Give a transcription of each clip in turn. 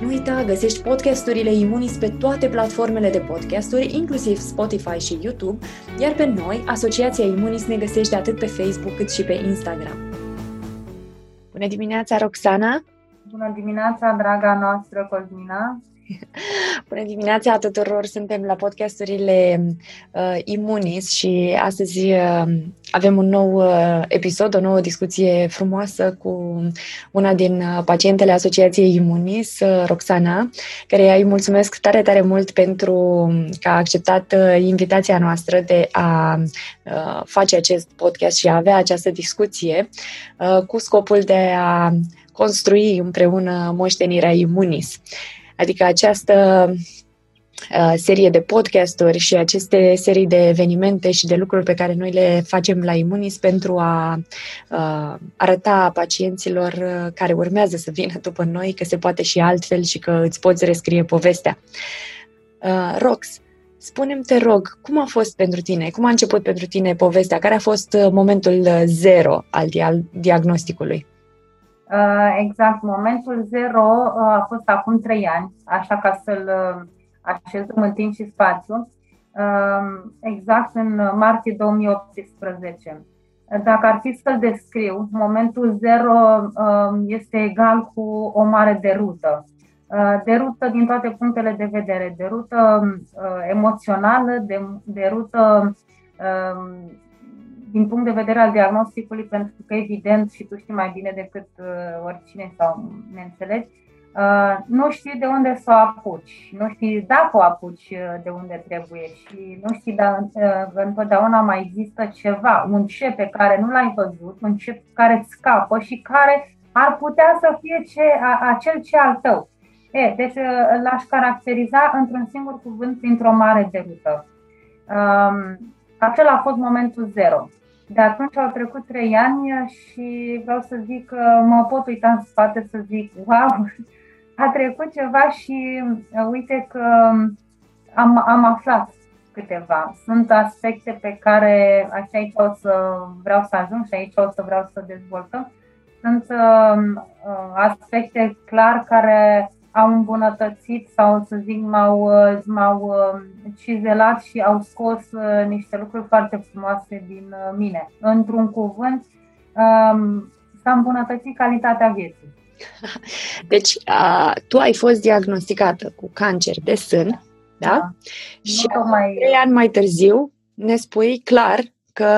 Nu uita, găsești podcasturile Imunis pe toate platformele de podcasturi, inclusiv Spotify și YouTube, iar pe noi, Asociația Imunis, ne găsești atât pe Facebook cât și pe Instagram. Bună dimineața, Roxana! Bună dimineața, draga noastră Cosmina! Bună dimineața tuturor! Suntem la podcasturile uh, Imunis și astăzi uh, avem un nou uh, episod, o nouă discuție frumoasă cu una din uh, pacientele Asociației Imunis, uh, Roxana, care îi mulțumesc tare, tare mult pentru că a acceptat uh, invitația noastră de a uh, face acest podcast și a avea această discuție uh, cu scopul de a construi împreună moștenirea Imunis. Uh, Adică această uh, serie de podcasturi și aceste serii de evenimente și de lucruri pe care noi le facem la Imunis pentru a uh, arăta pacienților uh, care urmează să vină după noi că se poate și altfel și că îți poți rescrie povestea. Uh, Rox, spune-mi, te rog, cum a fost pentru tine? Cum a început pentru tine povestea? Care a fost uh, momentul zero al diagnosticului? Uh, exact, momentul zero uh, a fost acum trei ani, așa ca să-l uh, așezăm în timp și spațiu, exact în martie 2018. Dacă ar fi să-l descriu, momentul zero este egal cu o mare derută. Derută din toate punctele de vedere, derută emoțională, derută din punct de vedere al diagnosticului, pentru că evident și tu știi mai bine decât uh, oricine sau ne înțelegi, uh, nu știi de unde să o apuci, nu știi dacă o apuci uh, de unde trebuie și nu știi dacă uh, întotdeauna mai există ceva, un ce pe care nu l-ai văzut, un ce care îți scapă și care ar putea să fie ce, a, acel ce al tău. E, deci uh, l-aș caracteriza într-un singur cuvânt printr-o mare derută. Um, acela a fost momentul zero. De atunci au trecut trei ani și vreau să zic că mă pot uita în spate să zic, wow, a trecut ceva și uh, uite că am, am aflat câteva. Sunt aspecte pe care așa aici o să vreau să ajung și aici o să vreau să dezvoltăm. Sunt uh, uh aspecte clar care au îmbunătățit sau să zic m-au, uh, m-au uh, cizelat și au scos uh, niște lucruri foarte frumoase din mine. Într-un cuvânt, um, s-a îmbunătățit calitatea vieții. Deci, a, tu ai fost diagnosticată cu cancer de sân, da? da? Și mai... trei ani mai târziu ne spui clar că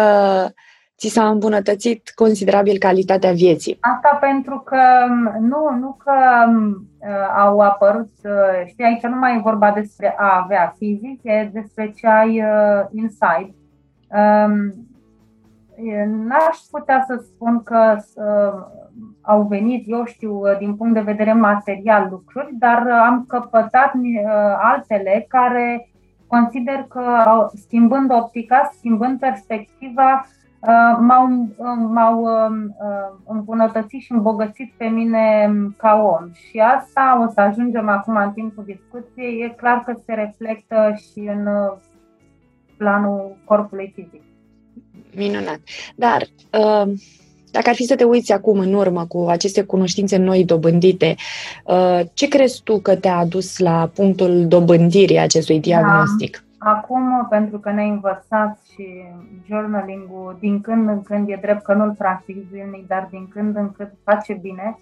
ți s-a îmbunătățit considerabil calitatea vieții. Asta pentru că nu, nu că uh, au apărut, uh, știi, aici nu mai e vorba despre a avea fizic, e despre ce ai uh, inside. Um, n-aș putea să spun că uh, au venit, eu știu, uh, din punct de vedere material lucruri, dar uh, am căpătat uh, altele care consider că, schimbând optica, schimbând perspectiva, Uh, m-au, uh, m-au um, uh, îmbunătățit și îmbogățit pe mine um, ca om. Și asta o să ajungem acum în timpul discuției. E clar că se reflectă și în planul corpului fizic. Minunat. Dar dacă ar fi să te uiți acum în urmă cu aceste cunoștințe noi dobândite, ce crezi tu că te-a adus la punctul dobândirii acestui diagnostic? Da. Acum, pentru că ne-ai învățat și journaling-ul din când în când, e drept că nu-l practic zilnic, dar din când în când face bine.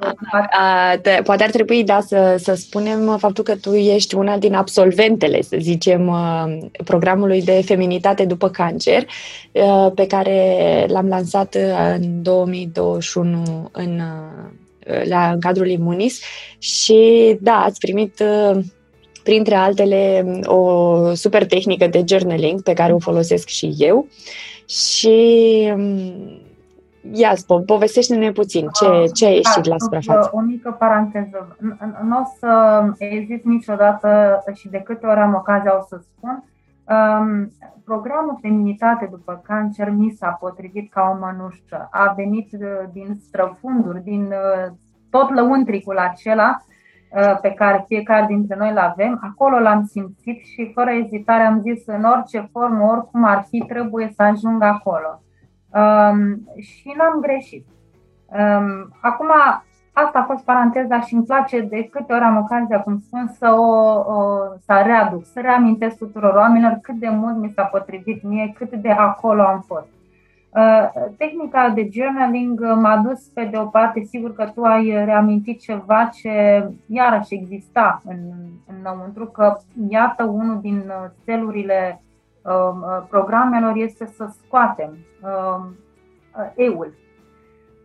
A, a, te, poate ar trebui, da, să, să spunem faptul că tu ești una din absolventele, să zicem, uh, programului de feminitate după cancer, uh, pe care l-am lansat uh, în 2021 în, la, în cadrul Imunis și, da, ați primit printre altele o super tehnică de journaling pe care o folosesc și eu și mm, ia po- povestește-ne puțin ce, ce a ieșit da, la suprafață. O mică paranteză. Nu o să ezit niciodată și de câte ori am ocazia o să spun, Um, programul Feminitate după cancer mi s-a potrivit ca o mănușă. A venit uh, din străfunduri, din uh, tot lăuntricul acela uh, pe care fiecare dintre noi îl avem. Acolo l-am simțit și fără ezitare am zis în orice formă, oricum ar fi, trebuie să ajung acolo. Um, și n-am greșit. Um, acum, asta a fost paranteza și îmi place de câte ori am ocazia, cum spun, să o, o să readuc, să reamintesc tuturor oamenilor cât de mult mi s-a potrivit mie, cât de acolo am fost. Uh, tehnica de journaling m-a dus pe de o parte, sigur că tu ai reamintit ceva ce iarăși exista în, înăuntru, că iată unul din celurile uh, programelor este să scoatem uh, eul,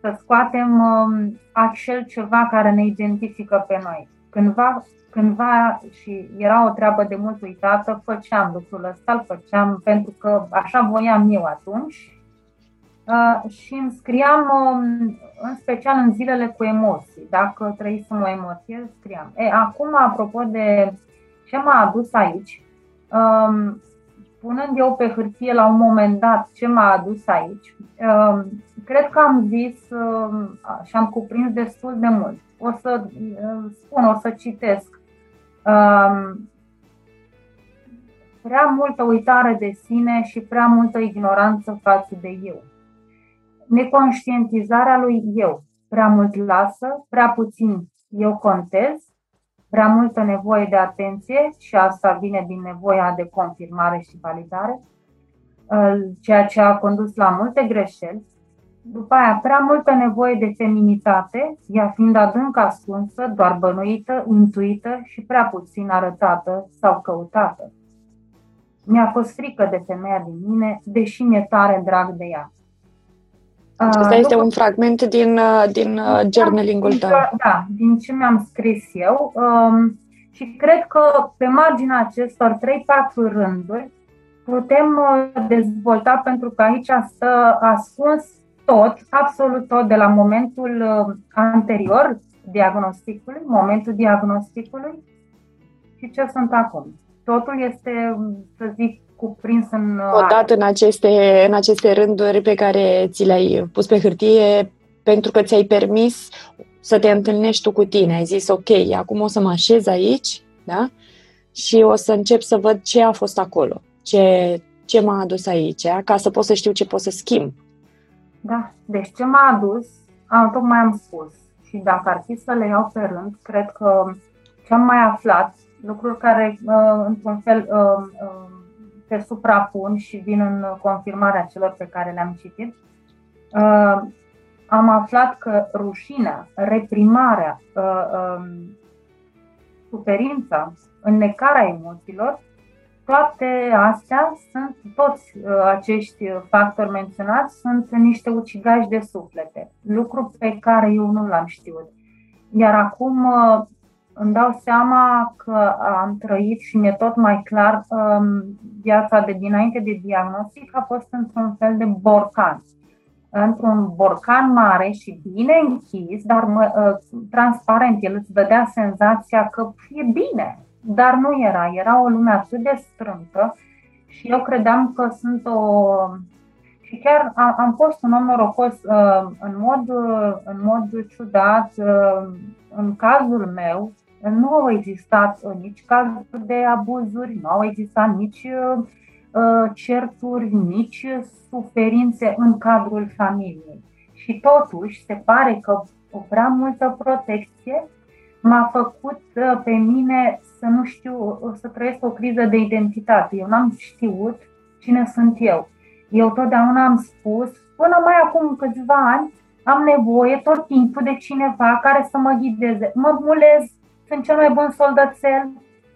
să scoatem um, acel ceva care ne identifică pe noi. Cândva, cândva, și era o treabă de mult uitată, făceam lucrul ăsta, îl făceam pentru că așa voiam eu atunci uh, și îmi scriam um, în special în zilele cu emoții. Dacă trăisem o emoție, scriam. E, acum, apropo de ce m-a adus aici, um, punând eu pe hârtie la un moment dat ce m-a adus aici, um, cred că am zis um, și am cuprins destul de mult. O să uh, spun, o să citesc. Um, prea multă uitare de sine și prea multă ignoranță față de eu. Neconștientizarea lui eu. Prea mult lasă, prea puțin eu contez, prea multă nevoie de atenție și asta vine din nevoia de confirmare și validare, ceea ce a condus la multe greșeli. După aia, prea multă nevoie de feminitate, ea fiind adânc ascunsă, doar bănuită, intuită și prea puțin arătată sau căutată. Mi-a fost frică de femeia din mine, deși mi-e tare drag de ea. Asta este un fragment din, uh, din uh, journaling-ul tău. Da, din ce mi-am scris eu. Um, și cred că pe marginea acestor 3-4 rânduri putem uh, dezvolta, pentru că aici stă ascuns tot, absolut tot, de la momentul anterior diagnosticului, momentul diagnosticului și ce sunt acum. Totul este, să zic, cuprins în... Odată în aceste, în aceste rânduri pe care ți le-ai pus pe hârtie pentru că ți-ai permis să te întâlnești tu cu tine. Ai zis, ok, acum o să mă așez aici, da? Și o să încep să văd ce a fost acolo, ce, ce m-a adus aici, ca să pot să știu ce pot să schimb. Da, deci ce m-a adus, am, tocmai am spus. Și dacă ar fi să le iau pe rând, cred că ce am mai aflat, lucruri care, uh, într-un fel, uh, uh, se suprapun și vin în confirmarea celor pe care le-am citit, uh, am aflat că rușinea, reprimarea, uh, um, suferința, înnecarea emoțiilor, toate astea sunt, toți uh, acești factori menționați sunt niște ucigași de suflete, lucru pe care eu nu l-am știut. Iar acum îmi dau seama că am trăit și mi-e tot mai clar um, viața de dinainte de diagnostic a fost într-un fel de borcan. Într-un borcan mare și bine închis, dar mă, uh, transparent. El îți dădea senzația că e bine, dar nu era. Era o lume atât de strântă și eu credeam că sunt o... Și chiar am, am fost un om norocos uh, în, mod, uh, în mod ciudat. Uh, în cazul meu, nu au existat uh, nici cazuri de abuzuri, nu au existat nici uh, uh, certuri, nici suferințe în cadrul familiei. Și totuși se pare că o prea multă protecție m-a făcut pe mine să nu știu, să trăiesc o criză de identitate. Eu n-am știut cine sunt eu. Eu totdeauna am spus, până mai acum câțiva ani, am nevoie tot timpul de cineva care să mă ghideze. Mă mulez sunt cel mai bun soldățel,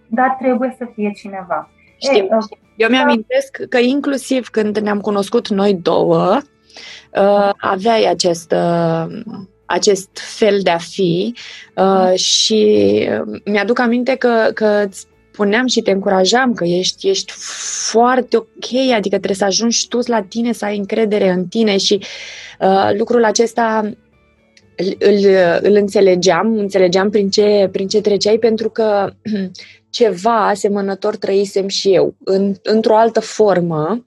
dar trebuie să fie cineva. Știu, Ei, uh, Eu mi-amintesc că inclusiv când ne-am cunoscut noi două, uh, aveai acest, uh, acest fel de a fi uh, și mi-aduc aminte că, că spuneam și te încurajam că ești, ești foarte ok, adică trebuie să ajungi tu la tine, să ai încredere în tine și uh, lucrul acesta îl, îl înțelegeam, înțelegeam prin ce, prin ce treceai, pentru că ceva asemănător trăisem și eu, în, într-o altă formă,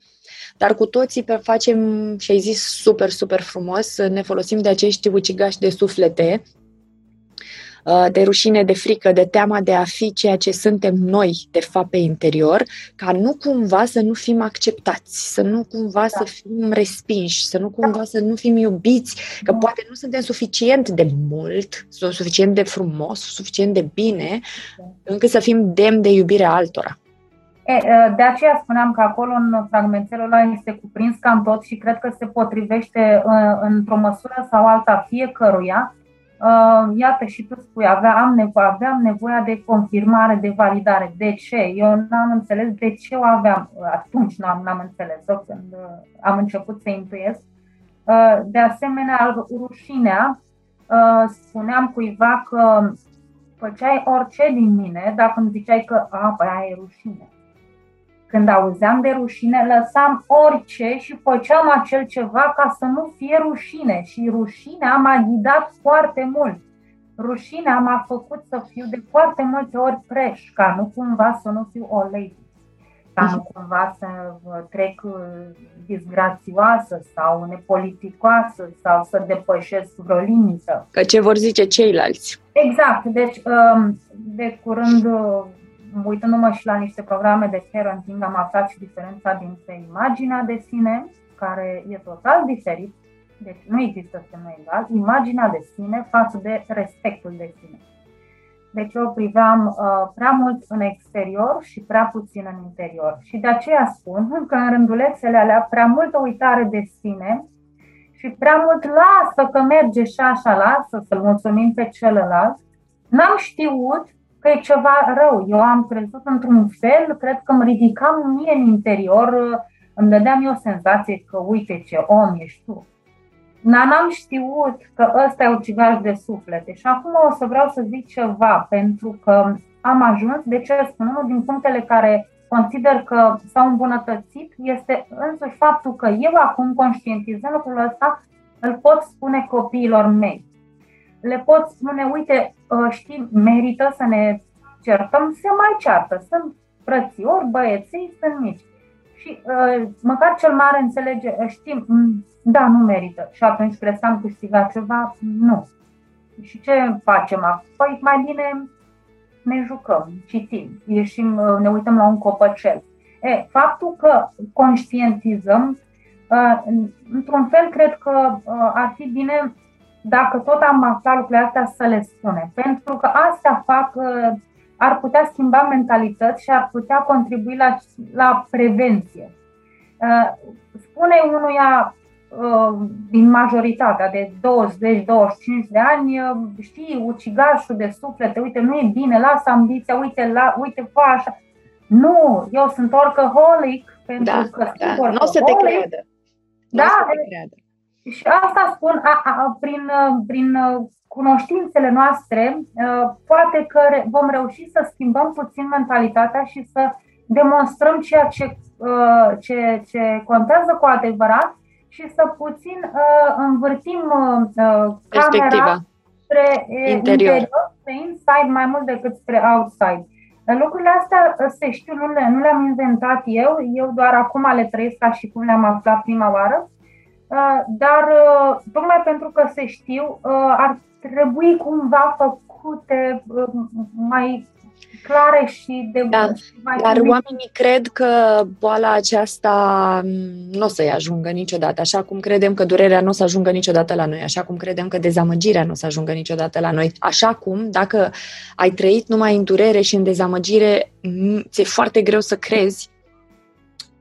dar cu toții pe facem, și ai zis super, super frumos, ne folosim de acești ucigași de suflete, uh, de rușine, de frică, de teama de a fi ceea ce suntem noi, de fapt, pe interior, ca nu cumva să nu fim acceptați, să nu cumva da. să fim respinși, să nu cumva să nu fim iubiți, că da. poate nu suntem suficient de mult, suficient de frumos, suficient de bine, da. încât să fim demn de iubirea altora. E, de aceea spuneam că acolo în fragmentelul ăla este cuprins cam tot și cred că se potrivește într-o măsură sau alta fiecăruia. Iată și tu spui, aveam nevoie, aveam nevoia de confirmare, de validare. De ce? Eu n-am înțeles de ce o aveam. Atunci n-am, n-am înțeles-o când am început să intuiesc. De asemenea, rușinea, spuneam cuiva că făceai orice din mine dacă îmi ziceai că a, păi aia e rușine. Când auzeam de rușine, lăsam orice și făceam acel ceva ca să nu fie rușine. Și rușinea m-a ghidat foarte mult. Rușinea m-a făcut să fiu de foarte multe ori preș, ca nu cumva să nu fiu o lady ca nu cumva să trec uh, disgrațioasă sau nepoliticoasă sau să depășesc vreo limită. Că ce vor zice ceilalți. Exact. Deci, um, de curând uh, uitându-mă și la niște programe de parenting, am aflat și diferența dintre imaginea de sine, care e total diferit, deci nu există semnul egal, imaginea de sine față de respectul de sine. Deci eu priveam uh, prea mult în exterior și prea puțin în interior. Și de aceea spun că în rândulețele alea prea multă uitare de sine și prea mult lasă că merge și așa, lasă să-l mulțumim pe celălalt, n-am știut că e ceva rău. Eu am crezut într-un fel, cred că îmi ridicam mie în interior, îmi dădeam eu senzație că uite ce om ești tu. N-am știut că ăsta e ucigaș de suflete și acum o să vreau să zic ceva, pentru că am ajuns, de ce spun, unul din punctele care consider că s-au îmbunătățit este însuși faptul că eu acum, conștientizând lucrul ăsta, îl pot spune copiilor mei le pot spune, uite, uh, știi, merită să ne certăm, se mai ceartă, sunt frățiori, băieții, sunt mici. Și uh, măcar cel mare înțelege, uh, știm, mm, da, nu merită. Și atunci crezi că am câștigat ceva? Nu. Și ce facem acum? Păi mai bine ne jucăm, citim, ieșim, ne uităm la un copăcel. E, faptul că conștientizăm, într-un fel, cred că ar fi bine dacă tot am aflat lucrurile astea, să le spune. Pentru că astea fac, uh, ar putea schimba mentalități și ar putea contribui la, la prevenție. Uh, spune unuia uh, din majoritatea de 20-25 de ani, știi, ucigașul de suflete, uite, nu e bine, lasă ambiția, uite, la, uite, fă așa. Nu, eu sunt orcaholic pentru da, că da. nu o să te creadă. Da, să te creadă. Și asta spun, a, a, prin, prin cunoștințele noastre, poate că vom reuși să schimbăm puțin mentalitatea și să demonstrăm ceea ce, ce, ce contează cu adevărat și să puțin învârtim camera spre interior. interior, spre inside mai mult decât spre outside. Lucrurile astea se știu, nu, le, nu le-am inventat eu, eu doar acum le trăiesc ca și cum le-am aflat prima oară Uh, dar uh, tocmai pentru că se știu, uh, ar trebui cumva făcute mai clare și de da, mai Dar timid. oamenii cred că boala aceasta mm, nu o să-i ajungă niciodată, așa cum credem că durerea nu o să ajungă niciodată la noi, așa cum credem că dezamăgirea nu o să ajungă niciodată la noi. Așa cum, dacă ai trăit numai în durere și în dezamăgire, mm, ți-e foarte greu să crezi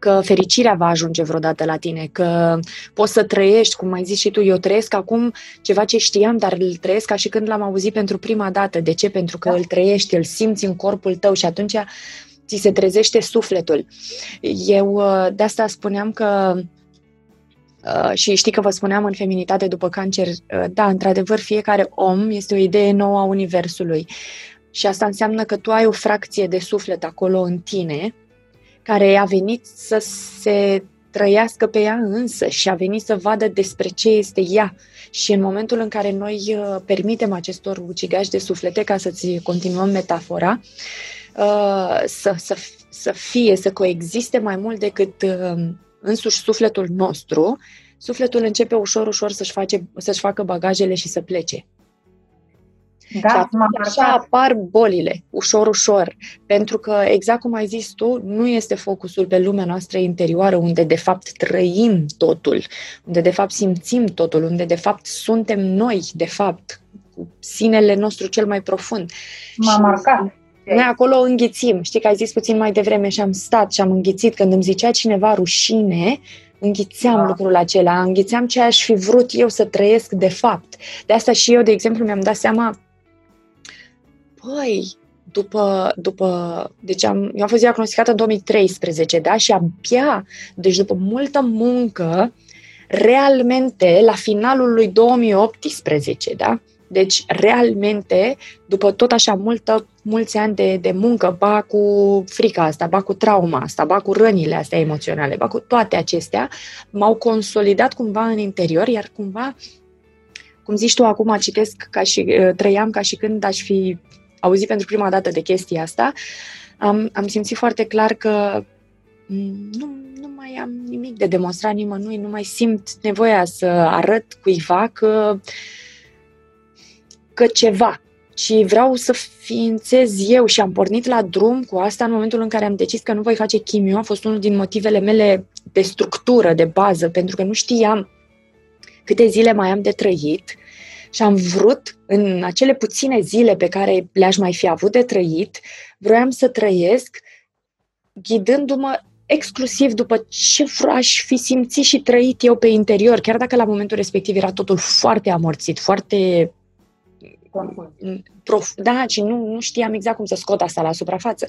că fericirea va ajunge vreodată la tine, că poți să trăiești, cum ai zis și tu, eu trăiesc acum ceva ce știam, dar îl trăiesc ca și când l-am auzit pentru prima dată. De ce? Pentru că da. îl trăiești, îl simți în corpul tău și atunci ți se trezește sufletul. Eu uh, de asta spuneam că Uh, și știi că vă spuneam în feminitate după cancer, uh, da, într-adevăr, fiecare om este o idee nouă a Universului. Și asta înseamnă că tu ai o fracție de suflet acolo în tine care a venit să se trăiască pe ea însă și a venit să vadă despre ce este ea. Și în momentul în care noi uh, permitem acestor ucigași de suflete, ca să-ți continuăm metafora, uh, să, să, să fie, să coexiste mai mult decât uh, însuși sufletul nostru, sufletul începe ușor, ușor să-și, face, să-și facă bagajele și să plece. Da, și atunci așa apar bolile, ușor, ușor. Pentru că, exact cum ai zis tu, nu este focusul pe lumea noastră interioară, unde de fapt trăim totul, unde de fapt simțim totul, unde de fapt suntem noi, de fapt, cu sinele nostru cel mai profund. M-a marcat. Noi acolo înghițim. Știi că ai zis puțin mai devreme și am stat și am înghițit. Când îmi zicea cineva rușine, înghițeam da. lucrul acela, înghițeam ce aș fi vrut eu să trăiesc de fapt. De asta și eu, de exemplu, mi-am dat seama păi, după, după, deci am, eu am fost diagnosticată în 2013, da, și abia, deci după multă muncă, realmente, la finalul lui 2018, da, deci, realmente, după tot așa multă, mulți ani de, de muncă, ba cu frica asta, ba cu trauma asta, ba cu rănile astea emoționale, ba cu toate acestea, m-au consolidat cumva în interior, iar cumva, cum zici tu acum, citesc ca și, trăiam ca și când aș fi auzit pentru prima dată de chestia asta, am, am simțit foarte clar că mm, nu, nu mai am nimic de demonstrat nimănui, nu mai simt nevoia să arăt cuiva că, că ceva, ci vreau să ființez eu și am pornit la drum cu asta în momentul în care am decis că nu voi face chimio. A fost unul din motivele mele de structură, de bază, pentru că nu știam câte zile mai am de trăit și am vrut, în acele puține zile pe care le-aș mai fi avut de trăit, vroiam să trăiesc ghidându-mă exclusiv după ce aș fi simțit și trăit eu pe interior, chiar dacă la momentul respectiv era totul foarte amorțit, foarte prof, da, și nu, nu știam exact cum să scot asta la suprafață.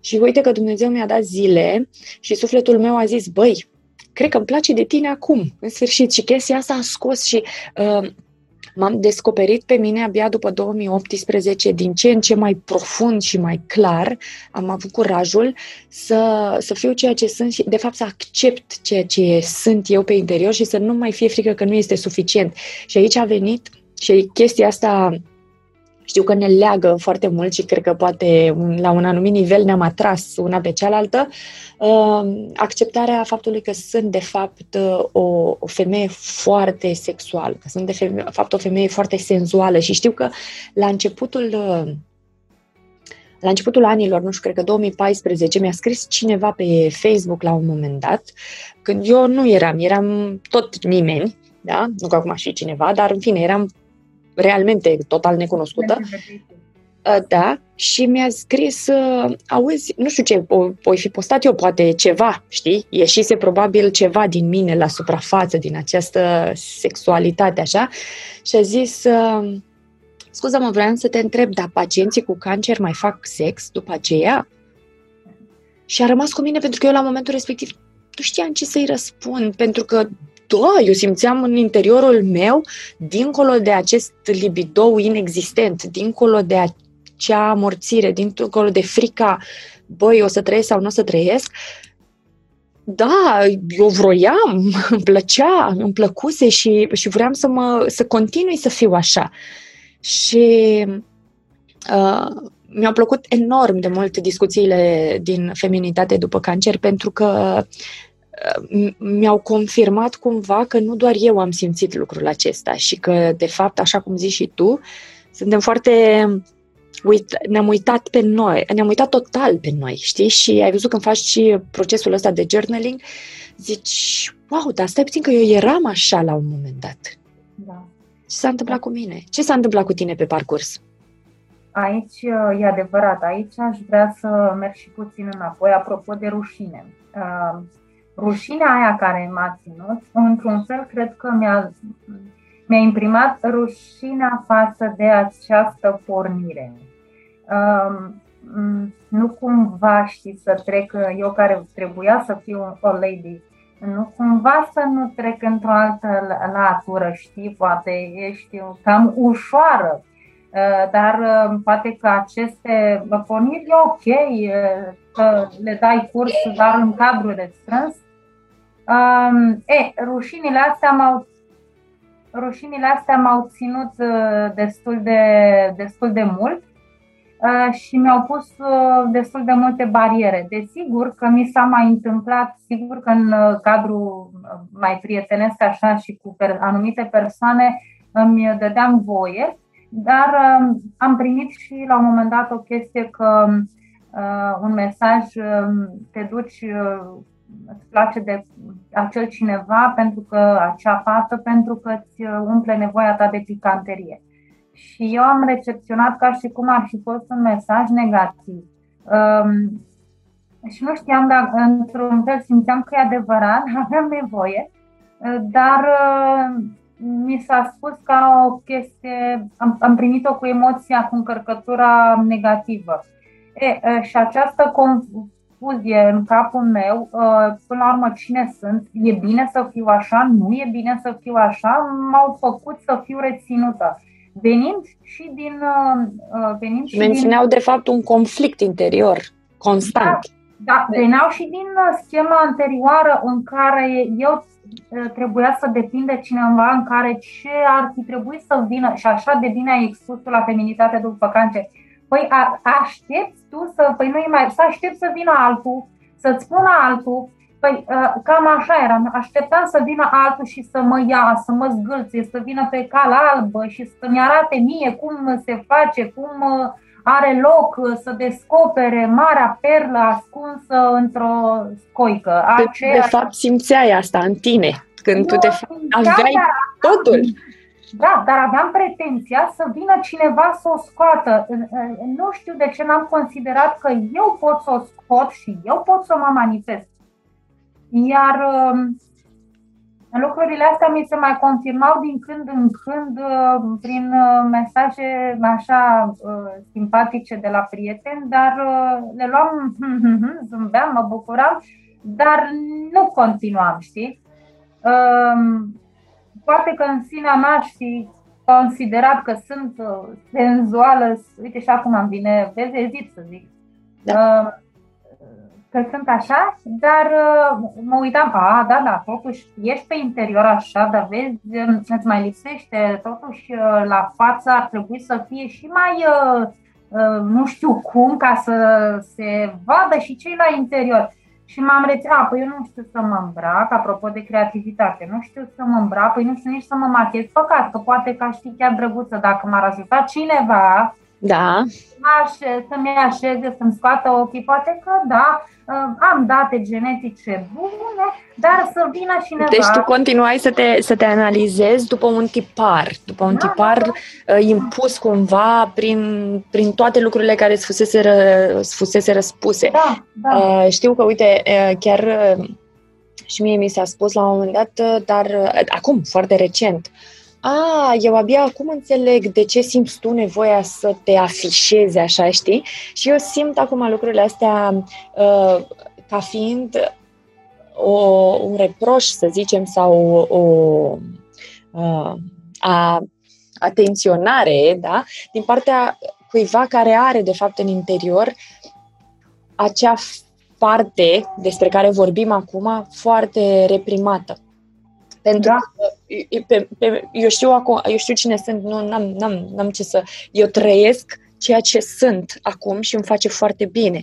Și uite că Dumnezeu mi-a dat zile și sufletul meu a zis, băi, cred că îmi place de tine acum, în sfârșit. Și chestia asta a scos și uh, m-am descoperit pe mine abia după 2018 din ce în ce mai profund și mai clar. Am avut curajul să, să fiu ceea ce sunt și, de fapt, să accept ceea ce sunt eu pe interior și să nu mai fie frică că nu este suficient. Și aici a venit și chestia asta știu că ne leagă foarte mult și cred că poate la un anumit nivel ne-am atras una pe cealaltă, uh, acceptarea faptului că sunt de fapt o, o femeie foarte sexuală, că sunt de feme- fapt o femeie foarte senzuală și știu că la începutul uh, la începutul anilor, nu știu, cred că 2014, mi-a scris cineva pe Facebook la un moment dat, când eu nu eram, eram tot nimeni, da? Nu că acum aș fi cineva, dar în fine, eram realmente total necunoscută. Uh, da, și mi-a scris, uh, auzi, nu știu ce, o, o fi postat eu poate ceva, știi? Ieșise probabil ceva din mine la suprafață, din această sexualitate, așa, și a zis, uh, scuză-mă, vreau să te întreb, dar pacienții cu cancer mai fac sex după aceea? Și a rămas cu mine pentru că eu la momentul respectiv nu știam ce să-i răspund, pentru că da, eu simțeam în interiorul meu, dincolo de acest libido inexistent, dincolo de acea amorțire, dincolo de frica, băi, o să trăiesc sau nu o să trăiesc, da, eu vroiam, îmi plăcea, îmi plăcuse și, și vreau să, mă, să continui să fiu așa. Și uh, mi-au plăcut enorm de mult discuțiile din feminitate după cancer pentru că mi-au confirmat cumva că nu doar eu am simțit lucrul acesta și că, de fapt, așa cum zici și tu, suntem foarte uit, ne-am uitat pe noi, ne-am uitat total pe noi, știi? Și ai văzut când faci și procesul ăsta de journaling, zici, wow, dar stai puțin că eu eram așa la un moment dat. Da. Ce s-a întâmplat cu mine? Ce s-a întâmplat cu tine pe parcurs? Aici, e adevărat, aici aș vrea să merg și puțin înapoi, apropo de rușine. Uh, rușinea aia care m-a ținut, într-un fel, cred că mi-a, mi-a imprimat rușinea față de această pornire. Um, nu cumva știi să trec, eu care trebuia să fiu o lady, nu cumva să nu trec într-o altă latură, știi, poate ești cam ușoară, uh, dar uh, poate că aceste porniri e ok, uh, că le dai curs doar în cadrul restrâns, Um, e, rușinile astea m-au rușinile astea m-au ținut uh, destul de, destul de mult uh, și mi-au pus uh, destul de multe bariere. Desigur că mi s-a mai întâmplat, sigur că în cadrul mai prietenesc așa și cu anumite persoane îmi dădeam voie, dar am primit și la un moment dat o chestie că un mesaj te duci îți place de acel cineva pentru că acea fată, pentru că îți umple nevoia ta de picanterie. Și eu am recepționat ca și cum ar fi fost un mesaj negativ. Um, și nu știam, dar într-un fel simțeam că e adevărat, aveam nevoie, dar uh, mi s-a spus ca o chestie, am, am primit-o cu emoția, cu încărcătura negativă. E, și această confuzie în capul meu, până la urmă cine sunt, e bine să fiu așa, nu e bine să fiu așa, m-au făcut să fiu reținută. Venind și din... Venind și Mențineau din... de fapt un conflict interior constant. Da, da, veneau și din schema anterioară în care eu trebuia să depinde cineva în care ce ar fi trebuit să vină și așa de bine ai expus la feminitate după cancer. Păi a, aștepți tu să, păi nu mai, să aștepți să vină altul, să-ți spună altul, Păi cam așa era, așteptam să vină altul și să mă ia, să mă zgâlțe, să vină pe cal albă și să-mi arate mie cum se face, cum are loc să descopere marea perlă ascunsă într-o scoică. Aceea... De fapt simțeai asta în tine, când nu, tu te aveai totul. Da, dar aveam pretenția să vină cineva să o scoată. Nu știu de ce n-am considerat că eu pot să o scot și eu pot să mă manifest. Iar um, lucrurile astea mi se mai confirmau din când în când uh, prin uh, mesaje așa uh, simpatice de la prieteni, dar le luam, zâmbeam, mă bucuram, dar nu continuam, știi? Um, poate că în sinea mea și considerat că sunt senzuală, uite și acum îmi vine, vezi, ezit să zic. Da că sunt așa, dar uh, mă uitam, a, da, da, totuși ești pe interior așa, dar vezi, um, îți mai lipsește, totuși uh, la față ar trebui să fie și mai, uh, nu știu cum, ca să se vadă și cei la interior. Și m-am reținut, păi eu nu știu să mă îmbrac, apropo de creativitate, nu știu să mă îmbrac, păi nu știu nici să mă machez, păcat, că poate că aș fi chiar drăguță dacă m-ar ajuta cineva da. să-mi așeze, să-mi scoată ochii, poate că da, am date genetice bune, dar să vină cineva... Deci tu continuai să te, să te analizezi după un tipar, după un da, tipar da, da. Uh, impus cumva prin, prin toate lucrurile care îți fusese, ră, fusese răspuse. Da, da. Uh, știu că, uite, uh, chiar și mie mi s-a spus la un moment dat, dar acum, foarte recent, a, eu abia acum înțeleg de ce simți tu nevoia să te afișezi așa, știi? Și eu simt acum lucrurile astea uh, ca fiind o, un reproș, să zicem, sau o, o uh, a, atenționare, da? Din partea cuiva care are, de fapt, în interior acea parte despre care vorbim acum foarte reprimată. Pentru da. că pe, pe, eu, știu acum, eu știu cine sunt, nu n-am, n-am, n-am ce să... Eu trăiesc ceea ce sunt acum și îmi face foarte bine.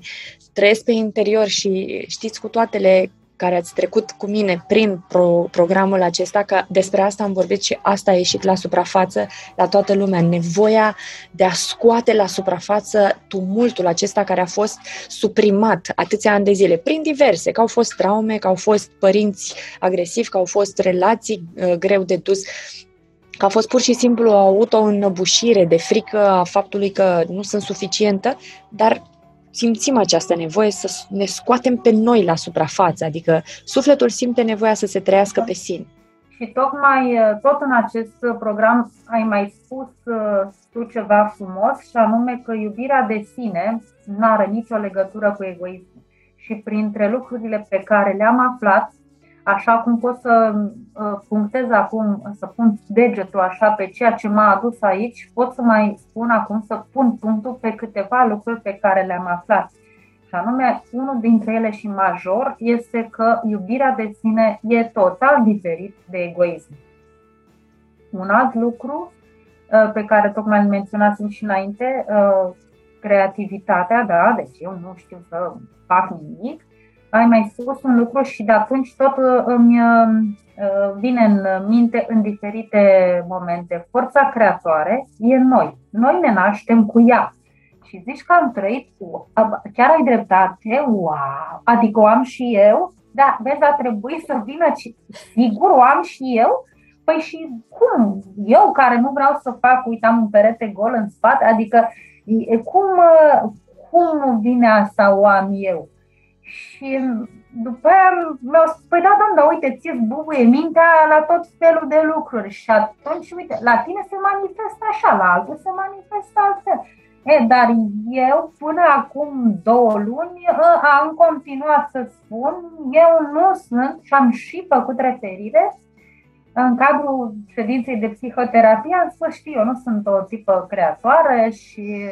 Trăiesc pe interior și știți cu toatele care ați trecut cu mine prin pro- programul acesta, că despre asta am vorbit și asta a ieșit la suprafață la toată lumea. Nevoia de a scoate la suprafață tumultul acesta care a fost suprimat atâția ani de zile, prin diverse, că au fost traume, că au fost părinți agresivi, că au fost relații uh, greu de dus, că a fost pur și simplu o auto-înnăbușire de frică a faptului că nu sunt suficientă, dar simțim această nevoie să ne scoatem pe noi la suprafață, adică sufletul simte nevoia să se trăiască pe sine. Și tocmai tot în acest program ai mai spus uh, tu ceva frumos și anume că iubirea de sine nu are nicio legătură cu egoism. Și printre lucrurile pe care le-am aflat, așa cum pot să uh, punctez acum, să pun degetul așa pe ceea ce m-a adus aici, pot să mai spun acum să pun punctul pe câteva lucruri pe care le-am aflat. Și anume, unul dintre ele și major este că iubirea de sine e total diferit de egoism. Un alt lucru uh, pe care tocmai îl menționasem și înainte, uh, creativitatea, da, deci eu nu știu să fac nimic, ai mai spus un lucru și de atunci tot uh, îmi uh, vine în minte în diferite momente. Forța creatoare e noi. Noi ne naștem cu ea. Și zici că am trăit cu... Chiar ai dreptate? Wow! Adică o am și eu? Da, vezi, a trebuit să vină... Sigur, o am și eu? Păi și cum? Eu care nu vreau să fac, uitam un perete gol în spate, adică cum, cum vine asta o am eu? Și după aia mi-au spus, păi da, domnule, uite, ți bubuie mintea la tot felul de lucruri. Și atunci, uite, la tine se manifestă așa, la altul se manifestă altfel. E, dar eu, până acum două luni, ă, am continuat să spun, eu nu sunt și am și făcut referire în cadrul ședinței de psihoterapie am spus, știu, eu nu sunt o tipă creatoare și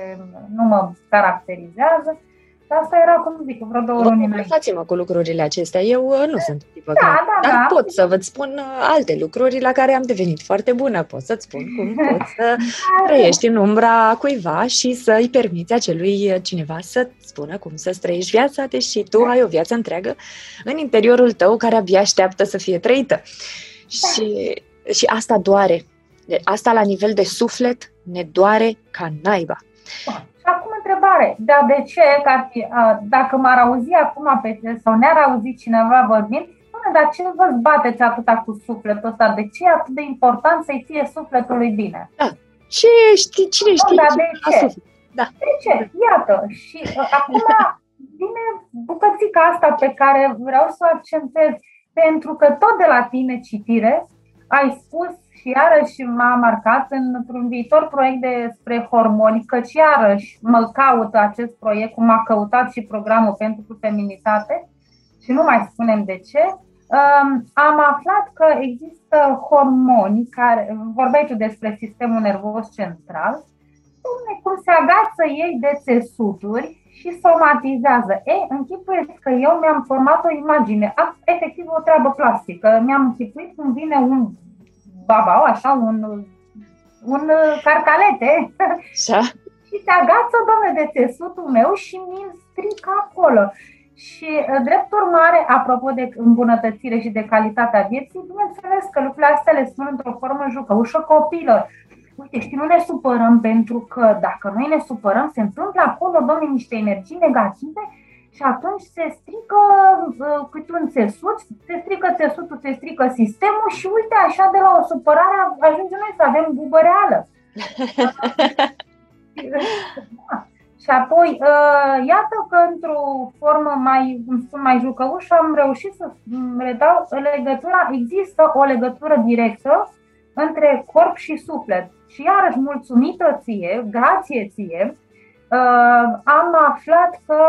nu mă caracterizează. Și asta era, cum zic, vreo două luni înainte. mă cu lucrurile acestea. Eu uh, nu sunt tipă da, creatoare, da, dar da. pot să vă spun uh, alte lucruri la care am devenit foarte bună. Pot să-ți spun cum poți să da. trăiești în umbra cuiva și să îi permiți acelui uh, cineva să spună cum să trăiești viața, deși tu ai o viață întreagă în interiorul tău care abia așteaptă să fie trăită. Și, și asta doare. Asta la nivel de suflet ne doare ca naiba. Da. Și acum întrebare, dar de ce, ca, dacă m-ar auzi acum pe, sau ne-ar auzi cineva vorbind, dar ce vă bateți atâta cu sufletul ăsta? De ce e atât de important să-i fie sufletului bine? Da. Ce știi, cine știe? Da, de ce? Da. De ce? Iată. Și uh, acum vine bucățica asta pe care vreau să o accentez pentru că tot de la tine citire ai spus și iarăși m-a marcat într-un viitor proiect despre hormoni, căci iarăși mă caut acest proiect, cum a căutat și programul pentru feminitate și nu mai spunem de ce, um, am aflat că există hormoni care, vorbeai tu despre sistemul nervos central, cum se agață ei de țesuturi și somatizează. E, închipuiesc că eu mi-am format o imagine, am efectiv o treabă plastică. Mi-am închipuit cum vine un babau, așa, un, un carcalete da. și se agață, domnule, de țesutul meu și mi strică acolo. Și drept urmare, apropo de îmbunătățire și de calitatea vieții, bineînțeles că lucrurile astea le spun într-o formă jucăușă copilor uite, știi, nu ne supărăm pentru că dacă noi ne supărăm, se întâmplă acolo, domne, niște energii negative și atunci se strică uh, cât un țesut, se strică țesutul, se strică sistemul și uite, așa de la o supărare ajungem noi să avem bubă reală. Și apoi, uh, iată că într-o formă mai, cum spun, mai jucăușă am reușit să redau legătura, există o legătură directă între corp și suflet. Și iarăși, mulțumită ție, grație ție, uh, am aflat că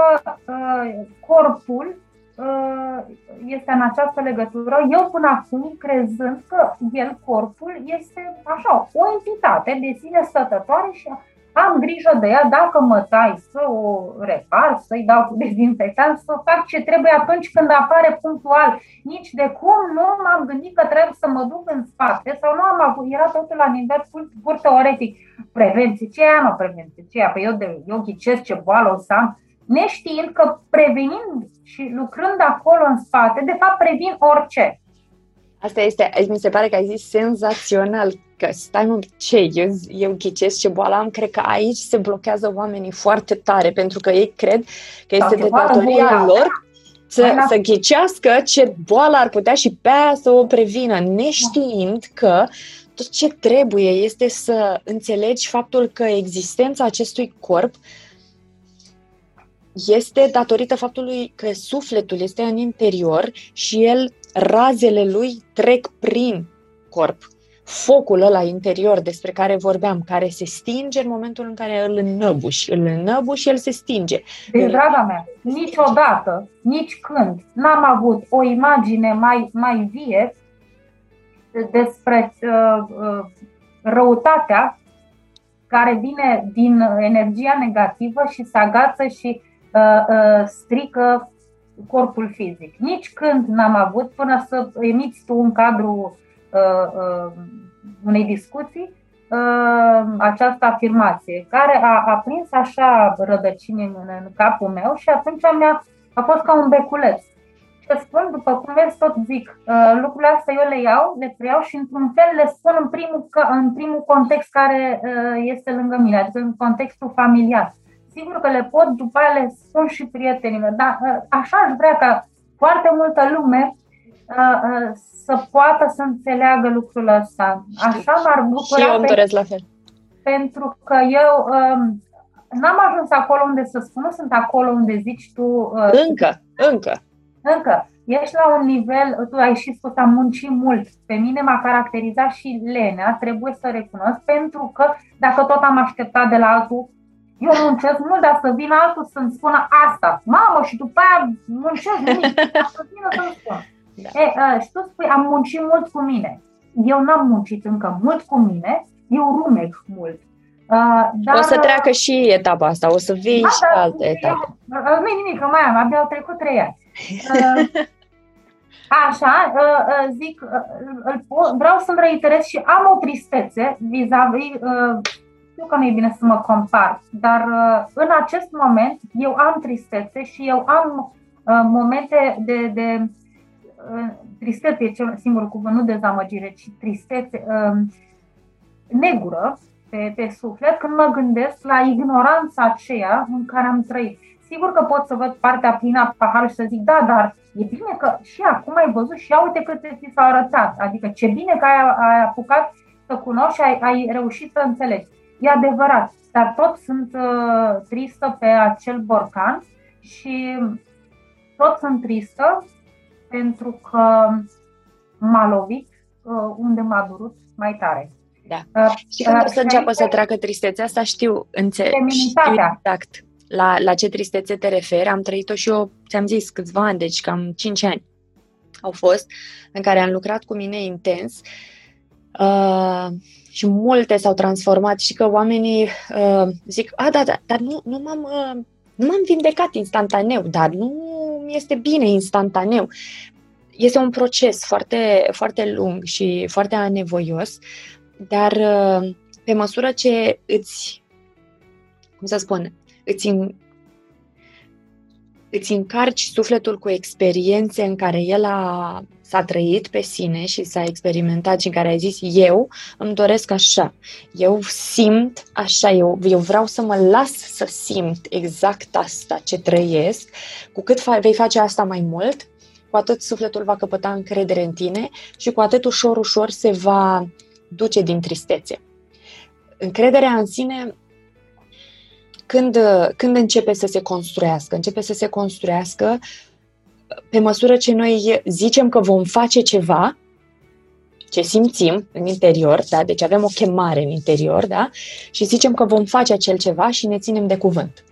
uh, corpul uh, este în această legătură, eu până acum crezând că el, corpul, este așa, o entitate de sine stătătoare și am grijă de ea, dacă mă tai să o repar, să-i dau cu dezinfectant, să fac ce trebuie atunci când apare punctual. Nici de cum nu m-am gândit că trebuie să mă duc în spate sau nu am avut, era totul la nivel pur, pur teoretic. Prevenție, ce aia, mă, prevenție, ce aia? Păi eu, de, eu ghicesc ce boală o să am, neștiind că prevenind și lucrând acolo în spate, de fapt previn orice. Asta este, mi se pare că ai zis senzațional, că stai mă, ce, eu, eu ghicesc ce boală am, cred că aici se blochează oamenii foarte tare, pentru că ei cred că este de datoria lor să, să ghicească ce boală ar putea și pe aia să o prevină, neștiind că tot ce trebuie este să înțelegi faptul că existența acestui corp este datorită faptului că sufletul este în interior și el razele lui trec prin corp. Focul ăla interior despre care vorbeam, care se stinge în momentul în care îl înnăbuși. Îl înnăbuși, el se stinge. Deci, draga mea, niciodată, nici când n-am avut o imagine mai, mai vie despre uh, uh, răutatea care vine din energia negativă și se agață și uh, uh, strică corpul fizic. Nici când n-am avut, până să emiți tu un cadru uh, uh, unei discuții, uh, această afirmație, care a, a prins așa rădăcini în, în capul meu și atunci mi-a a fost ca un beculeț. Și spun, după cum vezi, tot zic, uh, lucrurile astea eu le iau, le preiau și într-un fel le spun în primul, în primul context care uh, este lângă mine, adică în contextul familiar. Sigur că le pot, după aia le spun și prietenilor, dar uh, așa aș vrea ca foarte multă lume uh, uh, să poată să înțeleagă lucrul ăsta. Așa m-ar bucura. Și eu îmi doresc la fel. Pentru că eu um, n-am ajuns acolo unde să spun, nu sunt acolo unde zici tu. Uh, încă, încă. Încă. Ești la un nivel, tu ai și spus, am muncit mult. Pe mine m-a caracterizat și lenea, trebuie să recunosc, pentru că dacă tot am așteptat de la altul, eu muncesc mult, dar să vină altul să-mi spună asta. Mamă, și după aia muncesc nimic. Să vină să-mi spun. Da. E, uh, și tu spui, am muncit mult cu mine. Eu n-am muncit încă mult cu mine, eu rumeg mult. Uh, dar, o să treacă și etapa asta, o să vii da, și da, alte etape. Nu e nimic, că mai am, abia au trecut trei ani. Uh, așa, uh, zic, vreau să-mi reiterez și am o tristețe vis-a-vis, știu că nu e bine să mă compar, dar în acest moment eu am tristețe și eu am momente de, de tristețe, e cel singur cuvânt, nu dezamăgire, ci tristețe, negură, pe, pe suflet când mă gândesc la ignoranța aceea în care am trăit. Sigur că pot să văd partea plină a paharului și să zic, da, dar e bine că și acum ai văzut și ia uite cât ți s-a arătat. Adică ce bine că ai, ai apucat să cunoști și ai, ai reușit să înțelegi. E adevărat, dar tot sunt uh, tristă pe acel borcan și tot sunt tristă pentru că m-a lovit uh, unde m-a durut mai tare. Da. Uh, și când uh, o să înceapă să treacă tristețea asta, știu, înțeleg, știu exact la, la ce tristețe te referi. Am trăit-o și eu, ți-am zis, câțiva ani, deci cam 5 ani au fost, în care am lucrat cu mine intens uh, și multe s-au transformat și că oamenii uh, zic, a, da, da, dar nu, nu m-am... Uh, nu m-am vindecat instantaneu, dar nu este bine instantaneu. Este un proces foarte, foarte lung și foarte anevoios, dar uh, pe măsură ce îți, cum să spun, îți, îți încarci sufletul cu experiențe în care el a, s-a trăit pe sine și s-a experimentat și în care ai zis eu îmi doresc așa, eu simt așa, eu, eu vreau să mă las să simt exact asta ce trăiesc, cu cât fa- vei face asta mai mult, cu atât sufletul va căpăta încredere în tine și cu atât ușor, ușor se va duce din tristețe. Încrederea în sine, când, când începe să se construiască? Începe să se construiască pe măsură ce noi zicem că vom face ceva, ce simțim în interior, da? deci avem o chemare în interior, da? și zicem că vom face acel ceva și ne ținem de cuvânt.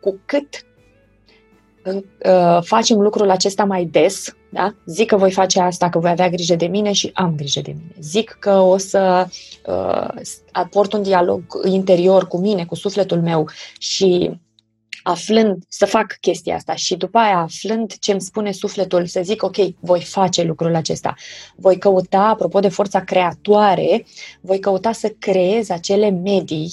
Cu cât uh, facem lucrul acesta mai des, da? Zic că voi face asta, că voi avea grijă de mine și am grijă de mine. Zic că o să uh, aport un dialog interior cu mine, cu sufletul meu și aflând să fac chestia asta și după aia aflând ce îmi spune sufletul, să zic, ok, voi face lucrul acesta. Voi căuta, apropo de forța creatoare, voi căuta să creez acele medii,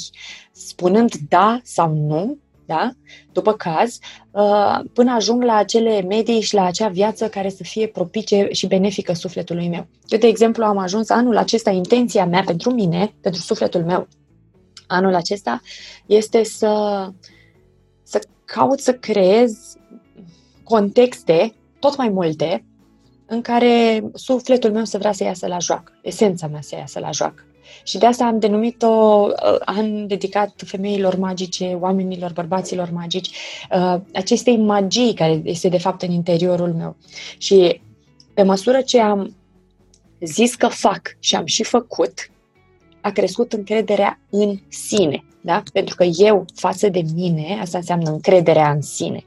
spunând da sau nu da? după caz, uh, până ajung la acele medii și la acea viață care să fie propice și benefică sufletului meu. Eu, de exemplu, am ajuns anul acesta, intenția mea pentru mine, pentru sufletul meu, anul acesta, este să, să caut să creez contexte tot mai multe în care sufletul meu să vrea să iasă la joacă, esența mea să iasă la joacă. Și de asta am denumit-o, uh, am dedicat femeilor magice, oamenilor, bărbaților magici, uh, acestei magii care este de fapt în interiorul meu. Și pe măsură ce am zis că fac și am și făcut, a crescut încrederea în sine. Da? Pentru că eu față de mine, asta înseamnă încrederea în sine.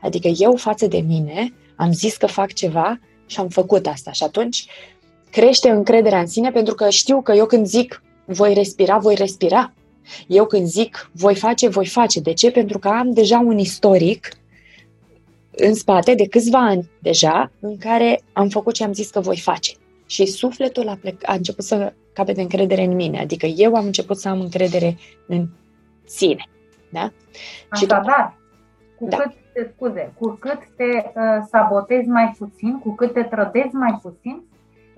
Adică eu față de mine am zis că fac ceva și am făcut asta. Și atunci crește încrederea în sine pentru că știu că eu când zic voi respira, voi respira. Eu când zic voi face, voi face. De ce? Pentru că am deja un istoric în spate de câțiva ani deja în care am făcut ce am zis că voi face. Și sufletul a, plec, a început să capete încredere în mine. Adică eu am început să am încredere în sine. Da? Așadar, cu da. cât te scuze, cu cât te uh, sabotezi mai puțin, cu cât te trădezi mai puțin,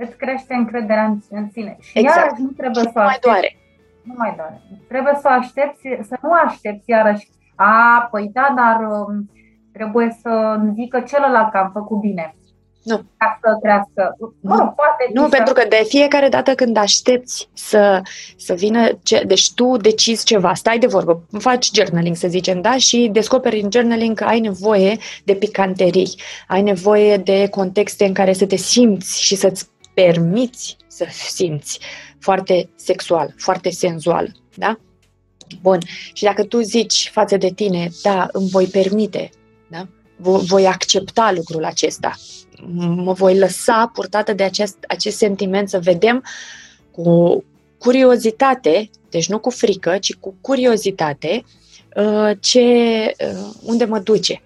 îți crește încrederea în, în sine. Și exact. iarăși nu trebuie și să mai doare. Nu mai doare. Trebuie să aștepți, să nu aștepți iarăși. A, păi da, dar um, trebuie să zică celălalt că am făcut bine. Nu. Ca să crească. Nu, mă, poate nu pentru că de fiecare dată când aștepți să, să vină, ce, deci tu decizi ceva, stai de vorbă, faci journaling, să zicem, da, și descoperi în journaling că ai nevoie de picanterii, ai nevoie de contexte în care să te simți și să-ți permiți să simți foarte sexual, foarte senzual, da? Bun. Și dacă tu zici față de tine, da, îmi voi permite, da? voi accepta lucrul acesta, mă voi lăsa purtată de acest, acest sentiment să vedem cu curiozitate, deci nu cu frică, ci cu curiozitate, uh, ce, uh, unde mă duce.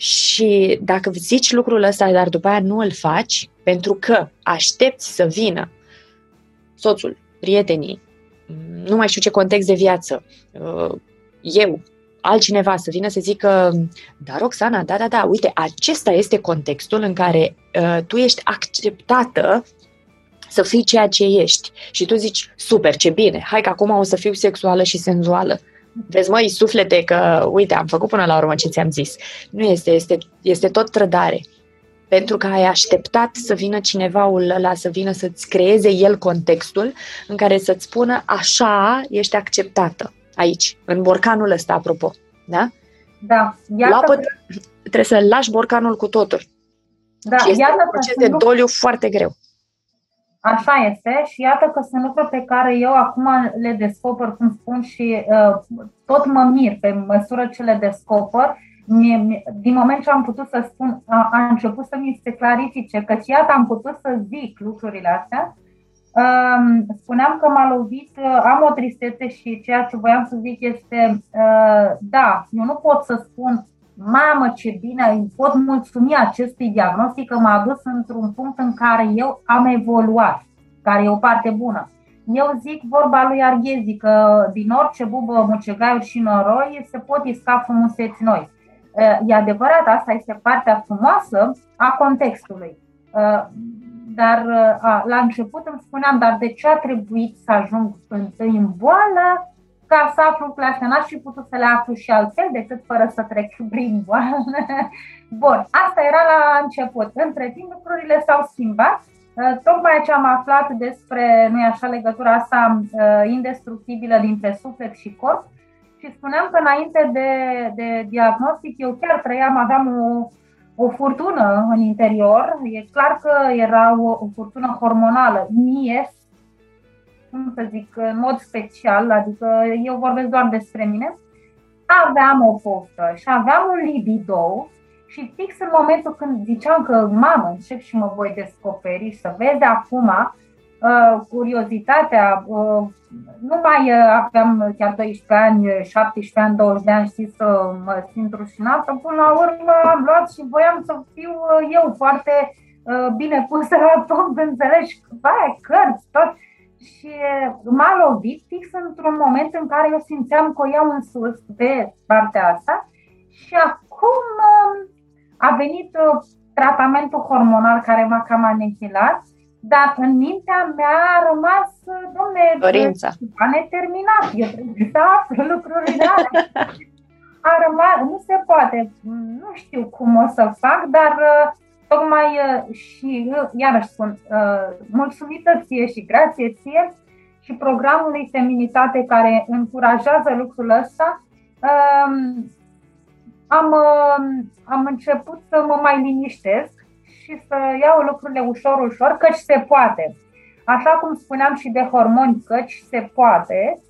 Și dacă zici lucrul ăsta, dar după aia nu îl faci, pentru că aștepți să vină soțul, prietenii, nu mai știu ce context de viață, uh, eu, altcineva să vină să zică, da, Roxana, da, da, da, uite, acesta este contextul în care uh, tu ești acceptată să fii ceea ce ești. Și tu zici, super, ce bine, hai că acum o să fiu sexuală și senzuală. Vezi, măi, suflete, că, uite, am făcut până la urmă ce ți-am zis. Nu este, este, este tot trădare. Pentru că ai așteptat să vină cineva ăla, să vină să-ți creeze el contextul în care să-ți spună așa ești acceptată aici, în borcanul ăsta, apropo. Da? Da. Iată Lapăt, că... trebuie să lași borcanul cu totul. Da, și este iată un proces de doliu foarte greu. Așa este și iată că sunt lucruri pe care eu acum le descoper, cum spun, și uh, tot mă mir pe măsură ce le descoper. Mie, din moment ce am putut să spun, a, a început să mi se clarifice, că iată am putut să zic lucrurile astea Spuneam că m-a lovit, uh, am o tristețe și ceea ce voiam să zic este, uh, da, eu nu pot să spun, mamă ce bine, îi pot mulțumi acestui diagnostic că m-a adus într-un punct în care eu am evoluat, care e o parte bună. Eu zic vorba lui Arghezi că din orice bubă, mucegaiuri și noroi se pot isca frumuseți noi. Uh, e adevărat, asta este partea frumoasă a contextului dar a, la început îmi spuneam, dar de ce a trebuit să ajung întâi în boală ca să aflu clasa? N-aș fi putut să le aflu și altfel decât fără să trec prin boală. Bun, asta era la început. Între timp lucrurile s-au schimbat. Tocmai ce am aflat despre, nu așa, legătura asta indestructibilă dintre suflet și corp și spuneam că înainte de, de diagnostic eu chiar trăiam, aveam o o furtună în interior. E clar că era o, o furtună hormonală. Mie, cum să zic, în mod special, adică eu vorbesc doar despre mine, aveam o poftă și aveam un libido și fix în momentul când ziceam că mamă, încep și mă voi descoperi și să vezi acum uh, curiozitatea, uh, nu mai uh, aveam chiar 12 ani, 17 ani, 20 de ani, știți, să mă simt rușinată. Până la urmă am luat și voiam să fiu uh, eu foarte uh, bine pusă la tot, înțelegi? Aia, cărți, tot. Și m-a lovit fix într-un moment în care eu simțeam că o iau în sus pe partea asta și acum a venit tratamentul hormonal care m-a cam anihilat dar în mintea mea a rămas, domne, Dorința. a neterminat, eu trebuie să aflu lucrurile alea. A rămas, nu se poate, nu știu cum o să fac, dar uh, tocmai uh, și, uh, iarăși spun, mulțumită ție și grație ție și programului Feminitate care încurajează lucrul ăsta, um, am, am început să mă mai liniștesc și să iau lucrurile ușor, ușor, căci se poate. Așa cum spuneam și de hormoni, căci se poate, um,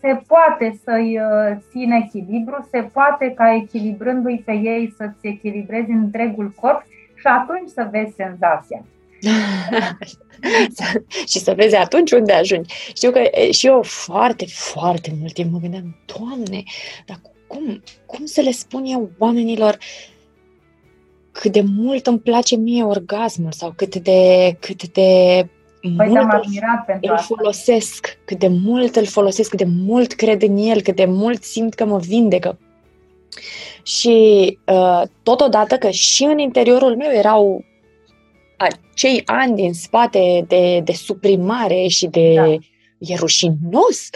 se poate să-i uh, țin echilibru, se poate ca echilibrându-i pe ei să-ți echilibrezi întregul corp și atunci să vezi senzația. și să vezi atunci unde ajungi. Știu că și eu foarte, foarte mult timp mă gândeam, Doamne, dar cum, cum să le spun eu oamenilor uh, cât de mult îmi place mie orgasmul sau cât de, cât de păi mult admirat pentru îl asta. folosesc, cât de mult îl folosesc, cât de mult cred în el, cât de mult simt că mă vindecă. Și uh, totodată că și în interiorul meu erau acei ani din spate de, de suprimare și de da. e rușinos.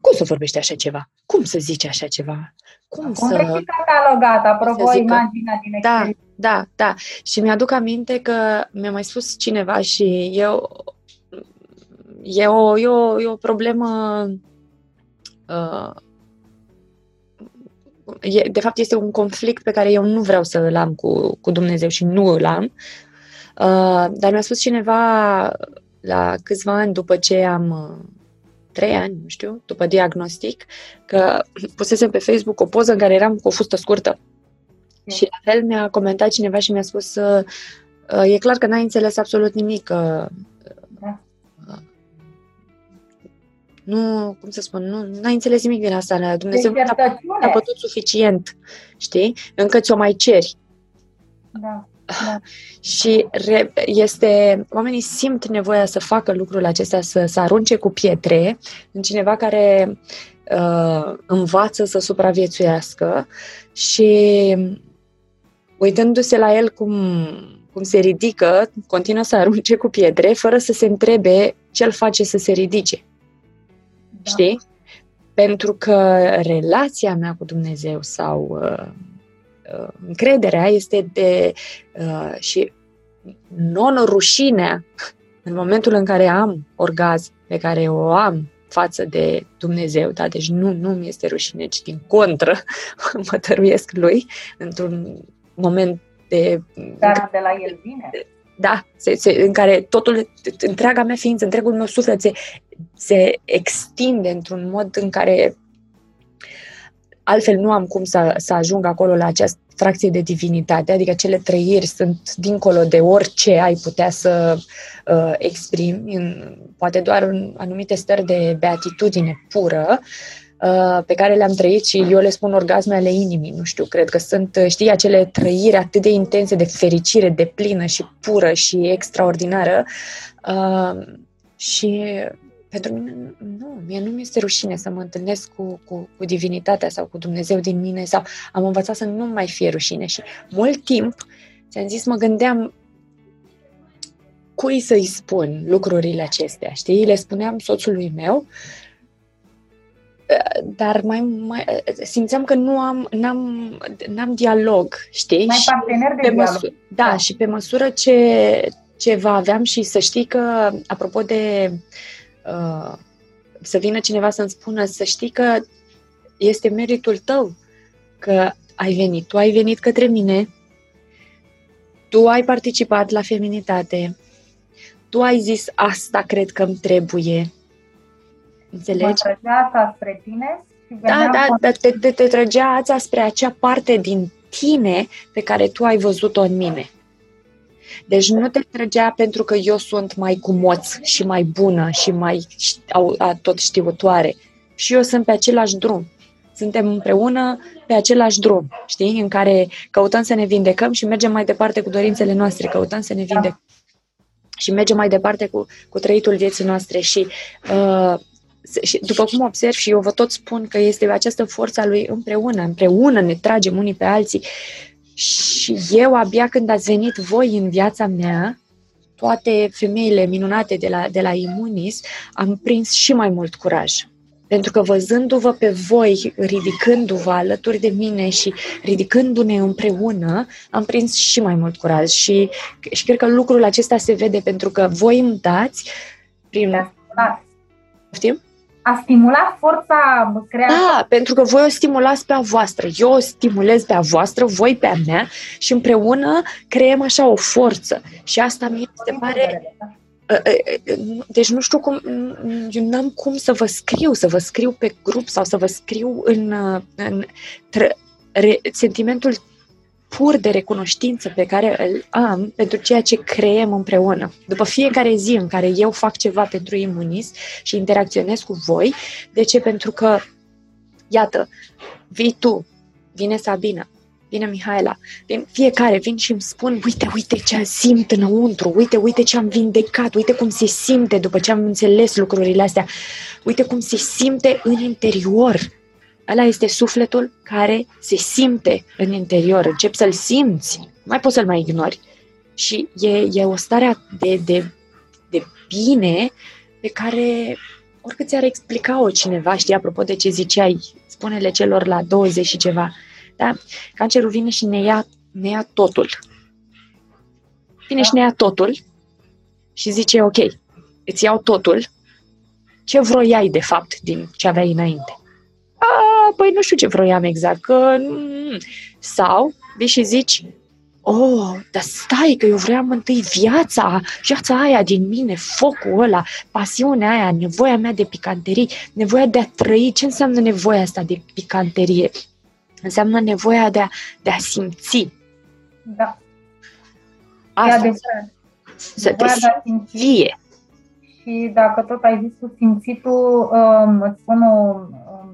Cum să vorbești așa ceva? Cum să zici așa ceva? Cum să... și catalogat, apropo, imaginea din Da, da, da. Și mi-aduc aminte că mi-a mai spus cineva și eu e o, e o, e o problemă uh, e, de fapt este un conflict pe care eu nu vreau să îl am cu, cu Dumnezeu și nu îl am. Uh, dar mi-a spus cineva la câțiva ani după ce am uh, trei ani, nu știu, după diagnostic, că pusesem pe Facebook o poză în care eram cu o fustă scurtă. Mm. Și la fel mi-a comentat cineva și mi-a spus uh, uh, e clar că n-ai înțeles absolut nimic. Uh, nu, cum să spun, nu ai înțeles nimic din asta. Dumnezeu nu a putut suficient, știi? Încă ți-o mai ceri. Da. Da. Și re, este, oamenii simt nevoia să facă lucrul acesta, să, să arunce cu pietre în cineva care uh, învață să supraviețuiască și uitându-se la el cum, cum se ridică, continuă să arunce cu pietre fără să se întrebe ce îl face să se ridice. Da. Știi? Pentru că relația mea cu Dumnezeu sau uh, uh, încrederea este de uh, și non-rușinea în momentul în care am orgazm pe care o am față de Dumnezeu, da? deci nu, nu mi este rușine, ci din contră mă tăruiesc lui într-un moment de... Dar de la el vine. Da, se, se, în care totul, întreaga mea ființă, întregul meu suflet se, se extinde într-un mod în care altfel nu am cum să, să ajung acolo la această fracție de divinitate, adică cele trăiri sunt dincolo de orice ai putea să uh, exprimi, în, poate doar în anumite stări de beatitudine pură, uh, pe care le-am trăit și eu le spun orgasme ale inimii, nu știu, cred că sunt, știi, acele trăiri atât de intense de fericire, de plină și pură și extraordinară uh, și pentru mine, nu, mie nu mi-este rușine să mă întâlnesc cu, cu, cu divinitatea sau cu Dumnezeu din mine sau am învățat să nu mai fie rușine și mult timp, ți-am zis, mă gândeam cui să-i spun lucrurile acestea, știi? Le spuneam soțului meu, dar mai, mai simțeam că nu am, n-am, n-am dialog, știi? Mai partener de pe dialog. Măsură, da, da, și pe măsură ce, ce va aveam și să știi că, apropo de Uh, să vină cineva să-mi spună să știi că este meritul tău că ai venit. Tu ai venit către mine, tu ai participat la feminitate, tu ai zis asta cred că îmi trebuie. Înțelegi? Mă trăgea ața spre tine? Da, da, da te, te, te trăgea ața spre acea parte din tine pe care tu ai văzut-o în mine. Deci nu te trăgea pentru că eu sunt mai cumoț și mai bună și mai tot știutoare. Și eu sunt pe același drum. Suntem împreună pe același drum, știi? În care căutăm să ne vindecăm și mergem mai departe cu dorințele noastre, căutăm să ne vindecăm. Și mergem mai departe cu, cu trăitul vieții noastre și uh, și după cum observ și eu vă tot spun că este această forța lui împreună, împreună ne tragem unii pe alții și eu, abia când ați venit voi în viața mea, toate femeile minunate de la, de la Imunis, am prins și mai mult curaj. Pentru că văzându-vă pe voi, ridicându-vă alături de mine și ridicându-ne împreună, am prins și mai mult curaj. Și, și cred că lucrul acesta se vede pentru că voi îmi dați prin... Da. Știm? A stimulat forța creativă. Da, pentru că voi o stimulați pe a voastră, eu o stimulez pe a voastră, voi pe a mea și împreună creăm așa o forță. Și asta mi se pare... Da. Ă, ă, ă, deci nu știu cum, eu n-am cum să vă scriu, să vă scriu pe grup sau să vă scriu în, în tră, re, sentimentul pur de recunoștință pe care îl am pentru ceea ce creăm împreună. După fiecare zi în care eu fac ceva pentru imunis și interacționez cu voi, de ce? Pentru că, iată, vii tu, vine Sabina, vine Mihaela, vin, fiecare vin și îmi spun, uite, uite ce simt înăuntru, uite, uite ce am vindecat, uite cum se simte după ce am înțeles lucrurile astea, uite cum se simte în interior. Ăla este sufletul care se simte în interior, încep să-l simți, nu mai poți să-l mai ignori. Și e, e o stare de, de, de bine pe care oricât ți-ar explica-o cineva, știi, apropo de ce ziceai, spune-le celor la 20 și ceva, da? Cancerul vine și ne ia, ne ia totul. Vine da. și ne ia totul și zice, ok, îți iau totul, ce vroiai de fapt din ce aveai înainte? A, păi nu știu ce vroiam exact, că... Sau vii și zici, oh, dar stai că eu vreau întâi viața, viața aia din mine, focul ăla, pasiunea aia, nevoia mea de picanterie, nevoia de a trăi. Ce înseamnă nevoia asta de picanterie? Înseamnă nevoia de a, de a simți. Da. Asta e Să te simți vie. Și dacă tot ai zis cu simțitul, um, îți spun o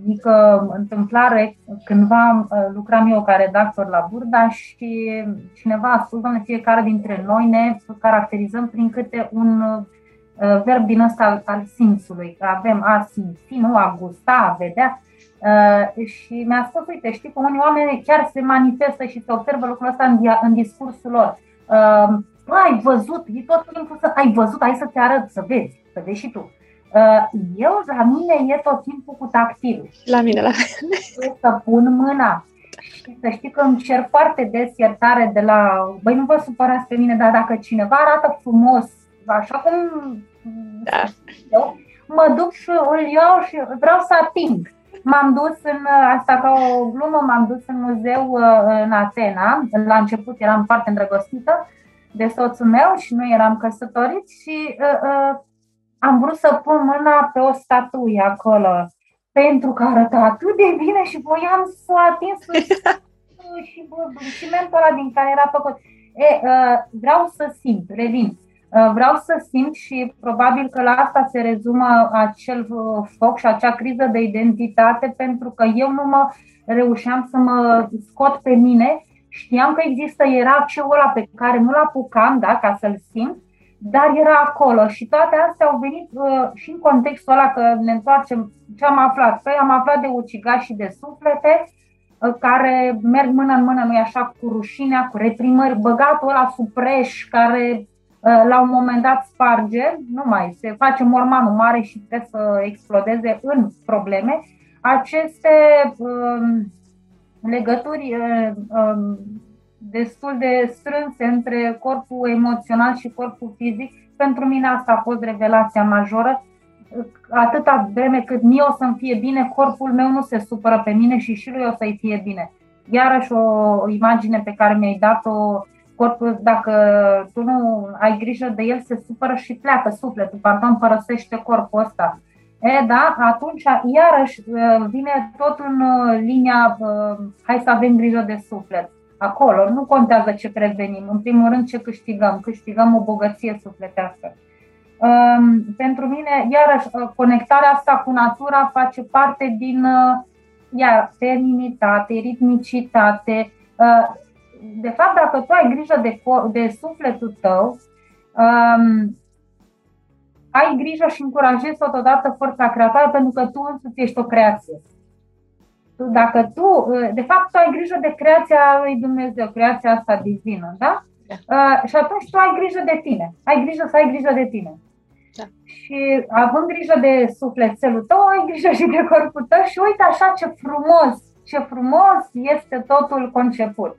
mică întâmplare. Cândva uh, lucram eu ca redactor la Burda și cineva a spus, doamne, fiecare dintre noi ne caracterizăm prin câte un uh, verb din ăsta al, al simțului. Avem a simți, nu a gusta, a vedea. Uh, și mi-a spus, uite, știi că unii oameni chiar se manifestă și se observă lucrul ăsta în, în discursul lor. Uh, ai văzut, e tot timpul să ai văzut, hai să te arăt, să vezi, să vezi și tu. Uh, eu, la mine, e tot timpul cu tactil. La mine, la mine. Să pun mâna. Și să știi că îmi cer foarte des iertare de la, băi, nu vă supărați pe mine, dar dacă cineva arată frumos, așa cum da. eu, mă duc și îl iau și vreau să ating. M-am dus în, asta ca o glumă, m-am dus în muzeu uh, în Atena. La început eram foarte îndrăgostită de soțul meu și nu eram căsătoriți și uh, uh, am vrut să pun mâna pe o statuie acolo pentru că arăta atât de bine și voiam să o ating și cimentul ăla din care era făcut. E, uh, vreau să simt, revin, uh, vreau să simt și probabil că la asta se rezumă acel uh, foc și acea criză de identitate pentru că eu nu mă reușeam să mă scot pe mine, știam că există, era ceul ăla pe care nu-l apucam, da, ca să-l simt, dar era acolo și toate astea au venit uh, și în contextul ăla că ne întoarcem ce am aflat. Păi am aflat de ucigași și de suflete uh, care merg mână în mână, nu așa, cu rușinea, cu reprimări, băgatul ăla supreș care uh, la un moment dat sparge, nu mai, se face mormanul mare și trebuie să explodeze în probleme. Aceste uh, legături uh, uh, destul de strânse între corpul emoțional și corpul fizic. Pentru mine asta a fost revelația majoră. Atâta vreme cât mie o să-mi fie bine, corpul meu nu se supără pe mine și și lui o să-i fie bine. Iarăși o imagine pe care mi-ai dat-o, corpul, dacă tu nu ai grijă de el, se supără și pleacă sufletul, pardon, părăsește corpul ăsta. E, da, atunci iarăși vine tot în linia hai să avem grijă de suflet acolo. Nu contează ce prevenim, în primul rând ce câștigăm. Câștigăm o bogăție sufletească. Um, pentru mine, iarăși, uh, conectarea asta cu natura face parte din uh, iar, feminitate, ritmicitate. Uh, de fapt, dacă tu ai grijă de, de sufletul tău, um, ai grijă și încurajezi totodată forța creatoare pentru că tu însuți ești o creație dacă tu, uh, de fapt, tu ai grijă de creația lui Dumnezeu, creația asta divină, da? da. Uh, și atunci tu ai grijă de tine. Ai grijă să ai grijă de tine. Da. Și având grijă de sufletelul tău, ai grijă și de corpul tău și uite așa ce frumos, ce frumos este totul conceput.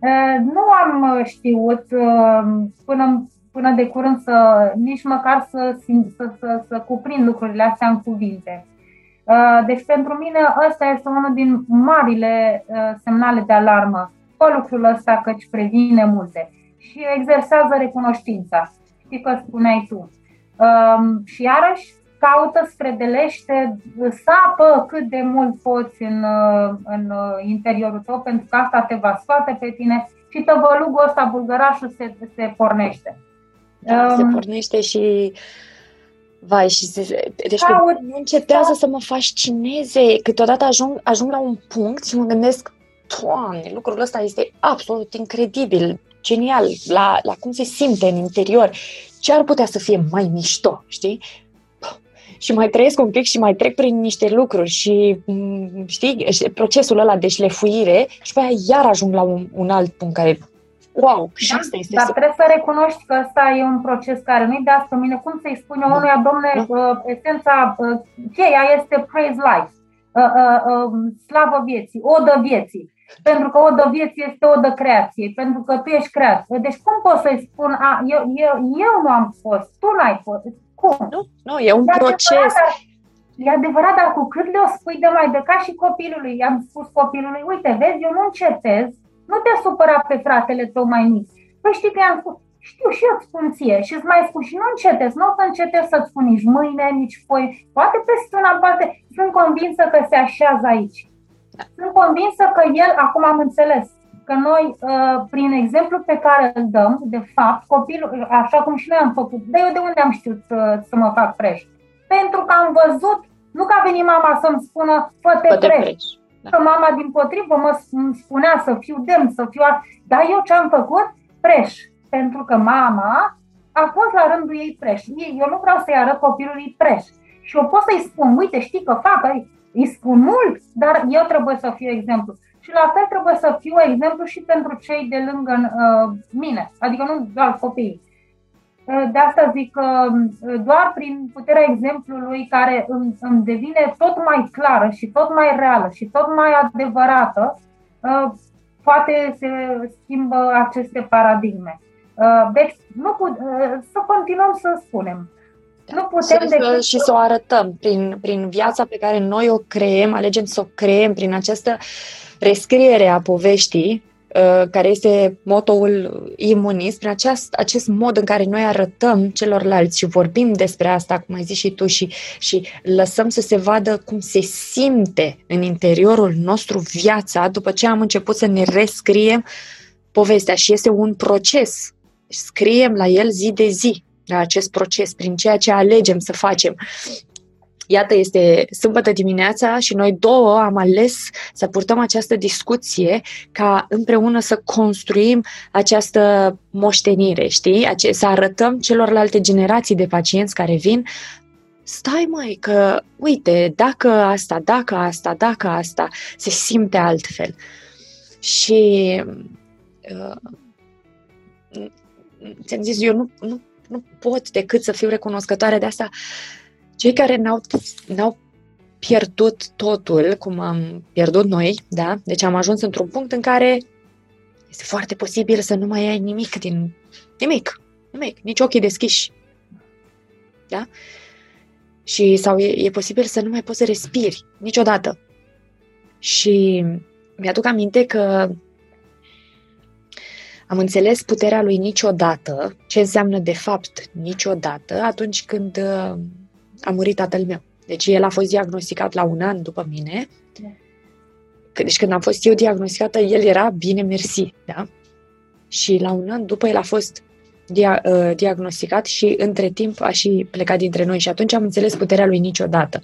Uh, nu am știut uh, până, până de curând să nici măcar să, să, să, să cuprind lucrurile astea în cuvinte. Uh, deci pentru mine ăsta este unul din marile uh, semnale de alarmă. Fă lucrul ăsta căci previne multe și exersează recunoștința. Știi că spuneai tu. Um, și iarăși caută, spredelește, sapă cât de mult poți în, uh, în interiorul tău, pentru că asta te va scoate pe tine și tăvălugul ăsta, bulgărașul, se, se pornește. Da, um, se pornește și Vai, și se, deci nu încetează să mă fascineze. Câteodată ajung, ajung la un punct și mă gândesc, Doamne, lucrul ăsta este absolut incredibil, genial, la, la cum se simte în interior. Ce ar putea să fie mai mișto, știi? și mai trăiesc un pic și mai trec prin niște lucruri și, mm, știi, procesul ăla de șlefuire și pe aia iar ajung la un, un alt punct care Wow, și da, asta este Dar trebuie să recunoști că ăsta e un proces care nu-i de asta mine. Cum să-i spune da. unuia, domne, da. uh, esența, uh, cheia este praise life, uh, uh, uh, slavă vieții, odă vieții. Pentru că odă vieții este odă creației, pentru că tu ești creație. Deci cum poți să-i spun, a, eu, eu, eu nu am fost, tu n-ai fost, cum? Nu, nu e un e proces. Adevărat, e adevărat, dar cu cât le-o spui de mai de ca și copilului, i-am spus copilului, uite, vezi, eu nu încetez nu te supăra pe fratele tău mai mic. Păi știi că i-am spus, știu și eu îți spun ție și îți mai spun și nu încetezi, nu o să încetezi să-ți spun nici mâine, nici poi, poate peste una, poate, sunt convinsă că se așează aici. Sunt convinsă că el, acum am înțeles, că noi, uh, prin exemplu pe care îl dăm, de fapt, copilul, așa cum și noi am făcut, de eu de unde am știut să, să mă fac fresh? Pentru că am văzut, nu că a venit mama să-mi spună, fă-te, fă fresh. Da. Că mama, din potrivă, mă spunea să fiu demn, să fiu... Dar eu ce am făcut? Preș. Pentru că mama a fost la rândul ei preș. Eu nu vreau să-i arăt copilului preș. Și eu pot să-i spun, uite, știi că fac, îi spun mult, dar eu trebuie să fiu exemplu. Și la fel trebuie să fiu exemplu și pentru cei de lângă uh, mine, adică nu doar copiii. De asta zic că doar prin puterea exemplului care îmi, îmi devine tot mai clară și tot mai reală și tot mai adevărată, ă, poate se schimbă aceste paradigme. Ă, deci, nu put, ă, să continuăm să spunem. Nu putem să, decât... Și să o arătăm prin, prin viața pe care noi o creăm, alegem să o creăm prin această rescriere a poveștii Uh, care este motoul imunist, prin aceast, acest mod în care noi arătăm celorlalți și vorbim despre asta, cum ai zis și tu, și, și lăsăm să se vadă cum se simte în interiorul nostru viața după ce am început să ne rescriem povestea și este un proces. Scriem la el zi de zi, la acest proces, prin ceea ce alegem să facem. Iată, este sâmbătă dimineața și noi două am ales să purtăm această discuție ca împreună să construim această moștenire, știi? Să arătăm celorlalte generații de pacienți care vin stai mai că, uite, dacă asta, dacă asta, dacă asta, se simte altfel. Și uh, ți-am zis, eu nu, nu, nu pot decât să fiu recunoscătoare de asta cei care n-au, n-au pierdut totul, cum am pierdut noi, da? Deci am ajuns într-un punct în care este foarte posibil să nu mai ai nimic din... Nimic. Nimic. Nici ochii deschiși. Da? Și sau e, e posibil să nu mai poți să respiri niciodată. Și mi-aduc aminte că am înțeles puterea lui niciodată, ce înseamnă de fapt niciodată, atunci când a murit tatăl meu. Deci el a fost diagnosticat la un an după mine. Deci când am fost eu diagnosticată, el era bine mersi, da? Și la un an după el a fost dia- uh, diagnosticat și între timp a și plecat dintre noi și atunci am înțeles puterea lui niciodată.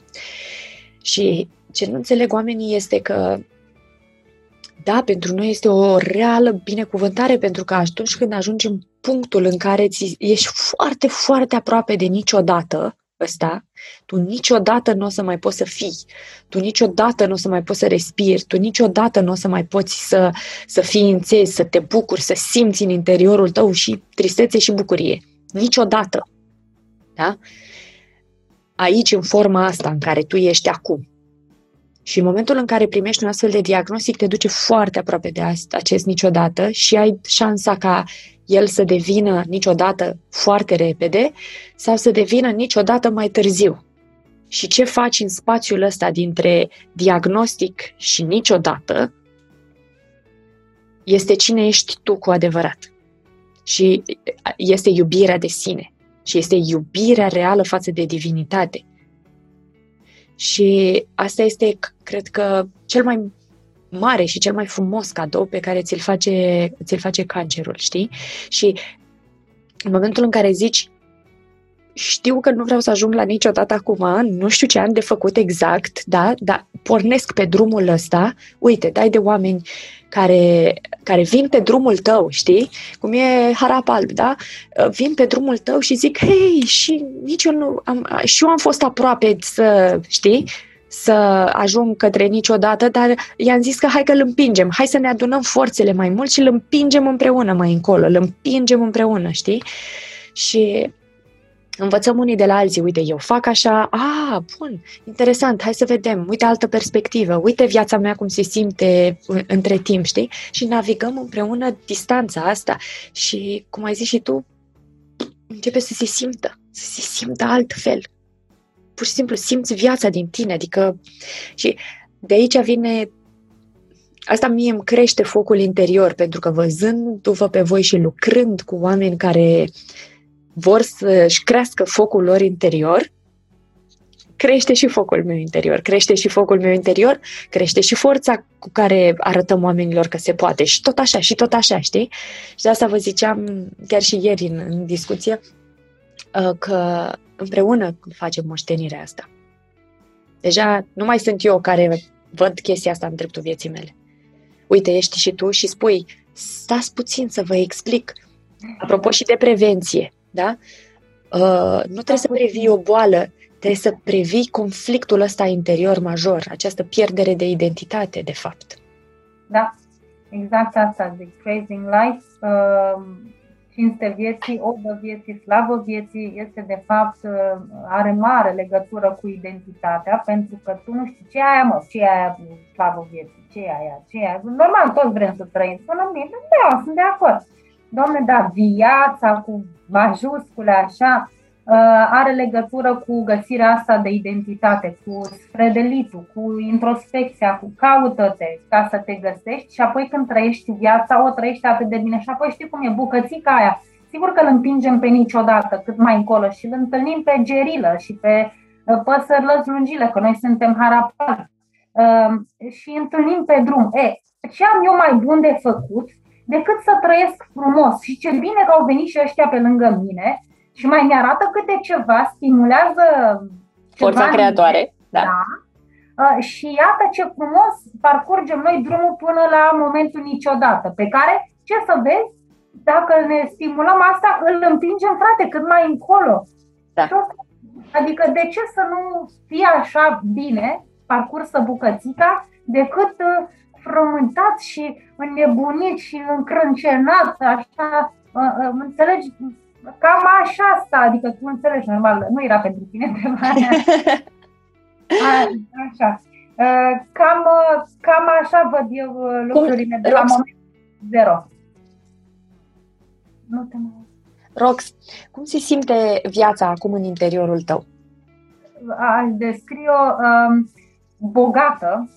Și ce nu înțeleg oamenii este că da, pentru noi este o reală binecuvântare pentru că atunci când ajungi în punctul în care ți ești foarte, foarte aproape de niciodată, ăsta, tu niciodată nu o să mai poți să fii, tu niciodată nu o să mai poți să respiri, tu niciodată nu o să mai poți să, să fii înțes, să te bucuri, să simți în interiorul tău și tristețe și bucurie. Niciodată. Da? Aici, în forma asta în care tu ești acum. Și în momentul în care primești un astfel de diagnostic, te duce foarte aproape de asta, acest niciodată și ai șansa ca el să devină niciodată foarte repede sau să devină niciodată mai târziu. Și ce faci în spațiul ăsta dintre diagnostic și niciodată este cine ești tu cu adevărat. Și este iubirea de sine. Și este iubirea reală față de divinitate. Și asta este, cred că, cel mai mare și cel mai frumos cadou pe care ți-l face, ți-l face cancerul, știi? Și în momentul în care zici știu că nu vreau să ajung la niciodată acum, nu știu ce am de făcut exact, da, dar pornesc pe drumul ăsta, uite, dai de oameni care, care vin pe drumul tău, știi? Cum e harap alb, da? Vin pe drumul tău și zic, hei, și nici eu nu am, și eu am fost aproape să, știi? să ajung către niciodată, dar i-am zis că hai că îl împingem, hai să ne adunăm forțele mai mult și îl împingem împreună mai încolo, îl împingem împreună, știi? Și învățăm unii de la alții, uite, eu fac așa, a, bun, interesant, hai să vedem, uite altă perspectivă, uite viața mea cum se simte între timp, știi? Și navigăm împreună distanța asta și, cum ai zis și tu, începe să se simtă, să se simtă altfel. Pur și simplu simți viața din tine, adică și de aici vine Asta mie îmi crește focul interior, pentru că văzându-vă pe voi și lucrând cu oameni care uh, vor să-și crească focul lor interior, crește și focul meu interior, crește și focul meu interior, crește și forța cu care arătăm oamenilor că se poate și tot așa, și tot așa, știi? Și de asta vă ziceam chiar și ieri în, în discuție uh, că împreună facem moștenirea asta. Deja nu mai sunt eu care văd chestia asta în dreptul vieții mele. Uite, ești și tu și spui, stați puțin să vă explic. Apropo și de prevenție, da? Uh, nu trebuie să previi o boală, trebuie să previi conflictul ăsta interior major, această pierdere de identitate, de fapt. Da, exact asta zic. Praising life, uh, cinste vieții, odă vieții, slavă vieții, este de fapt, uh, are mare legătură cu identitatea, pentru că tu nu știi ce e aia, mă, ce e aia slavă vieții, ce e aia, ce e aia. Normal, toți vrem să trăim, sună bine, da, sunt de acord. Doamne, da, viața cu majuscule așa uh, are legătură cu găsirea asta de identitate, cu fredelitul, cu introspecția, cu caută-te ca să te găsești și apoi când trăiești viața, o trăiești atât de bine și apoi știi cum e, bucățica aia. Sigur că îl împingem pe niciodată, cât mai încolo și îl întâlnim pe gerilă și pe uh, păsări lăzlungile, că noi suntem harapali. Uh, și întâlnim pe drum. E, ce am eu mai bun de făcut decât să trăiesc frumos. Și ce bine că au venit și ăștia pe lângă mine și mai mi-arată câte ceva, stimulează Forța ceva creatoare, da. da. Uh, și iată ce frumos parcurgem noi drumul până la momentul niciodată, pe care, ce să vezi, dacă ne stimulăm asta, îl împingem, frate, cât mai încolo. Da. Adică de ce să nu fie așa bine parcursă bucățica decât uh, frământat și înnebunit și încrâncenat, așa, înțelegi? Cam așa asta, adică tu înțelegi, normal, nu era pentru tine întrebarea. așa. Cam, cam așa văd eu lucrurile de la moment zero. Nu te mai... Rox, cum se simte viața acum în interiorul tău? Aș descrie-o um, bogată,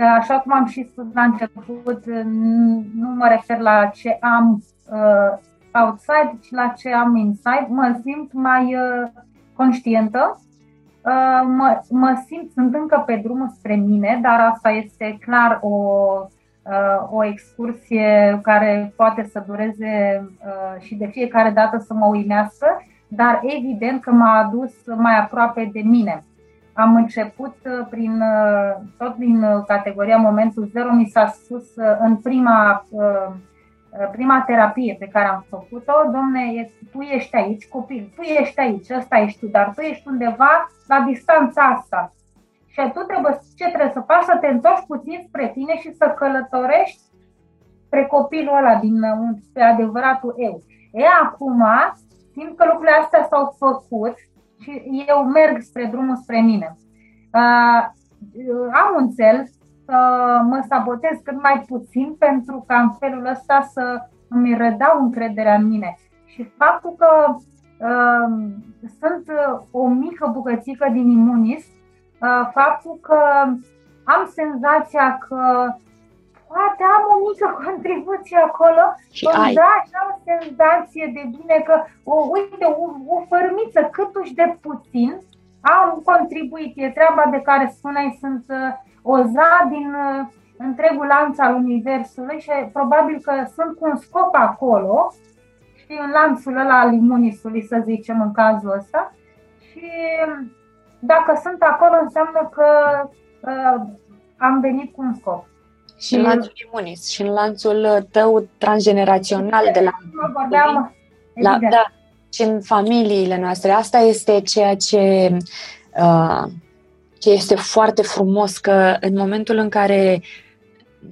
Așa cum am și spus la început, nu mă refer la ce am uh, outside, ci la ce am inside. Mă simt mai uh, conștientă, uh, mă, mă simt, sunt încă pe drumul spre mine, dar asta este clar o, uh, o excursie care poate să dureze uh, și de fiecare dată să mă uimească, dar evident că m-a adus mai aproape de mine. Am început uh, prin, uh, tot din uh, categoria Momentul Zero, mi s-a spus în prima, prima terapie pe care am făcut-o, domne, tu ești aici, copil, tu ești aici, ăsta ești tu, dar tu ești undeva la distanța asta. Și tu trebuie, ce trebuie să faci? Să te întorci puțin spre tine și să călătorești spre copilul ăla din spre adevăratul eu. E, acum, simt că lucrurile astea s-au făcut și eu merg spre drumul spre mine. Uh, am un cel să mă sabotez cât mai puțin pentru ca în felul ăsta să îmi redau încrederea în mine. Și faptul că uh, sunt o mică bucățică din imunis, uh, faptul că am senzația că poate am o mică contribuție acolo, și ai. da așa o senzație de bine că, o, uite, o, o fărmiță câtuși de puțin am contribuit. E treaba de care spuneai, sunt uh, o za din uh, întregul lanț al Universului și probabil că sunt cu un scop acolo, știi, în lanțul ăla al imunisului, să zicem, în cazul ăsta, și dacă sunt acolo înseamnă că uh, am venit cu un scop. Și în lanțul imunis, și în lanțul tău transgenerațional de la... Vorbeam, la da, și în familiile noastre. Asta este ceea ce, uh, ce este foarte frumos, că în momentul în care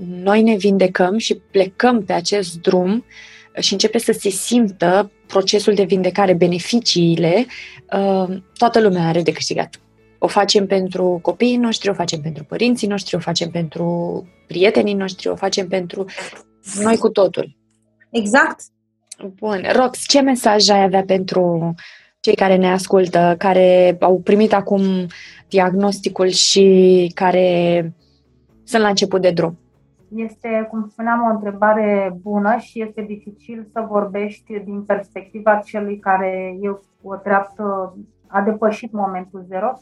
noi ne vindecăm și plecăm pe acest drum și începe să se simtă procesul de vindecare, beneficiile, uh, toată lumea are de câștigat. O facem pentru copiii noștri, o facem pentru părinții noștri, o facem pentru prietenii noștri, o facem pentru noi cu totul. Exact. Bun. Rox, ce mesaj ai avea pentru cei care ne ascultă, care au primit acum diagnosticul și care sunt la început de drum? Este, cum spuneam, o întrebare bună și este dificil să vorbești din perspectiva celui care e o treaptă, a depășit momentul zero,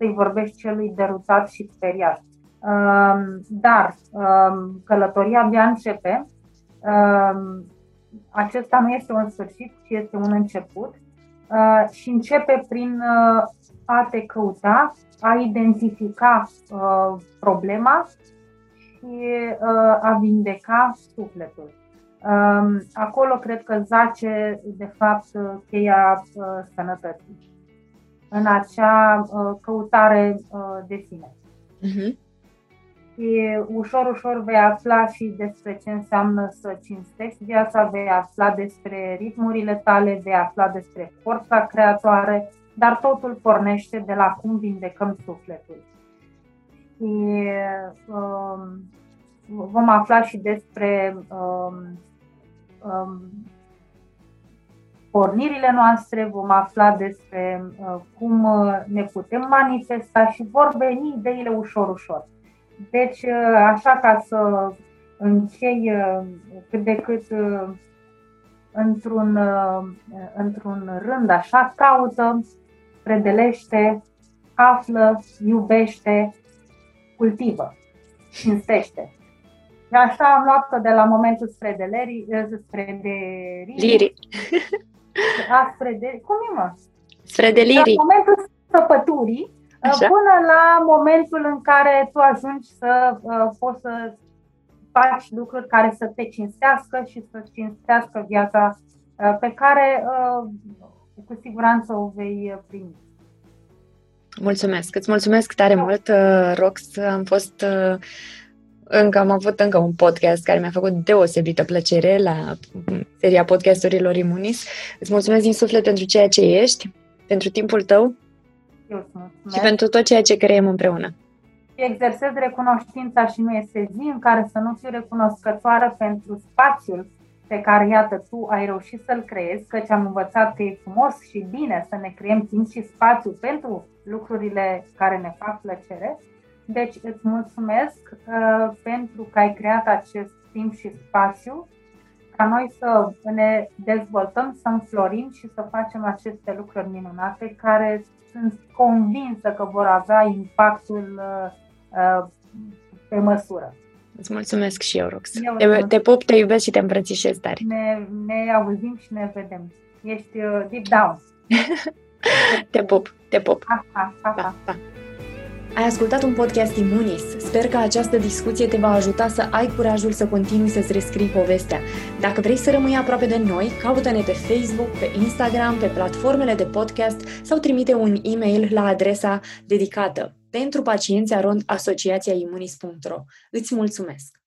să-i vorbești celui derutat și speriat. Dar călătoria abia începe acesta nu este un sfârșit, ci este un început uh, și începe prin uh, a te căuta, a identifica uh, problema și a vindeca sufletul. Um, acolo cred că zace, de fapt, cheia sănătății, în acea căutare de sine. Uh-huh și ușor, ușor vei afla și despre ce înseamnă să cinstești viața, vei afla despre ritmurile tale, vei afla despre forța creatoare, dar totul pornește de la cum vindecăm sufletul. Și um, vom afla și despre um, um, pornirile noastre, vom afla despre uh, cum ne putem manifesta și vor veni ideile ușor, ușor. Deci, uh, așa ca să închei uh, cât de cât uh, într-un, într-un rând așa, caută, predelește, află, iubește, cultivă, cinstește. Și așa am luat de la momentul spredelerii, spredelerii. Liri. A, sprede, cum e mă? Spredelirii. La momentul săpăturii, Așa? până la momentul în care tu ajungi să uh, poți să faci lucruri care să te cinstească și să cinstească viața uh, pe care uh, cu siguranță o vei primi. Mulțumesc, îți mulțumesc tare mult, Rox. Am fost încă am avut încă un podcast care mi-a făcut deosebită plăcere la seria podcasturilor Imunis. Îți mulțumesc din suflet pentru ceea ce ești, pentru timpul tău eu îți mulțumesc. Și pentru tot ceea ce creăm împreună. Exersez recunoștința și nu este zi în care să nu fiu recunoscătoare pentru spațiul pe care, iată, tu ai reușit să-l creezi, căci am învățat că e frumos și bine să ne creăm timp și spațiu pentru lucrurile care ne fac plăcere. Deci îți mulțumesc uh, pentru că ai creat acest timp și spațiu ca noi să ne dezvoltăm, să înflorim și să facem aceste lucruri minunate care sunt convinsă că vor avea impactul uh, pe măsură. Îți mulțumesc și eu, Rox. Eu te, te pup, te iubesc și te îmbrățișez tare. Ne, ne auzim și ne vedem. Ești uh, deep down. te pup, te pup. Pa, pa, pa, pa. pa. Ai ascultat un podcast Imunis. Sper că această discuție te va ajuta să ai curajul să continui să-ți rescrii povestea. Dacă vrei să rămâi aproape de noi, caută-ne pe Facebook, pe Instagram, pe platformele de podcast sau trimite un e-mail la adresa dedicată pentru pacienți arond asociația imunis.ro. Îți mulțumesc!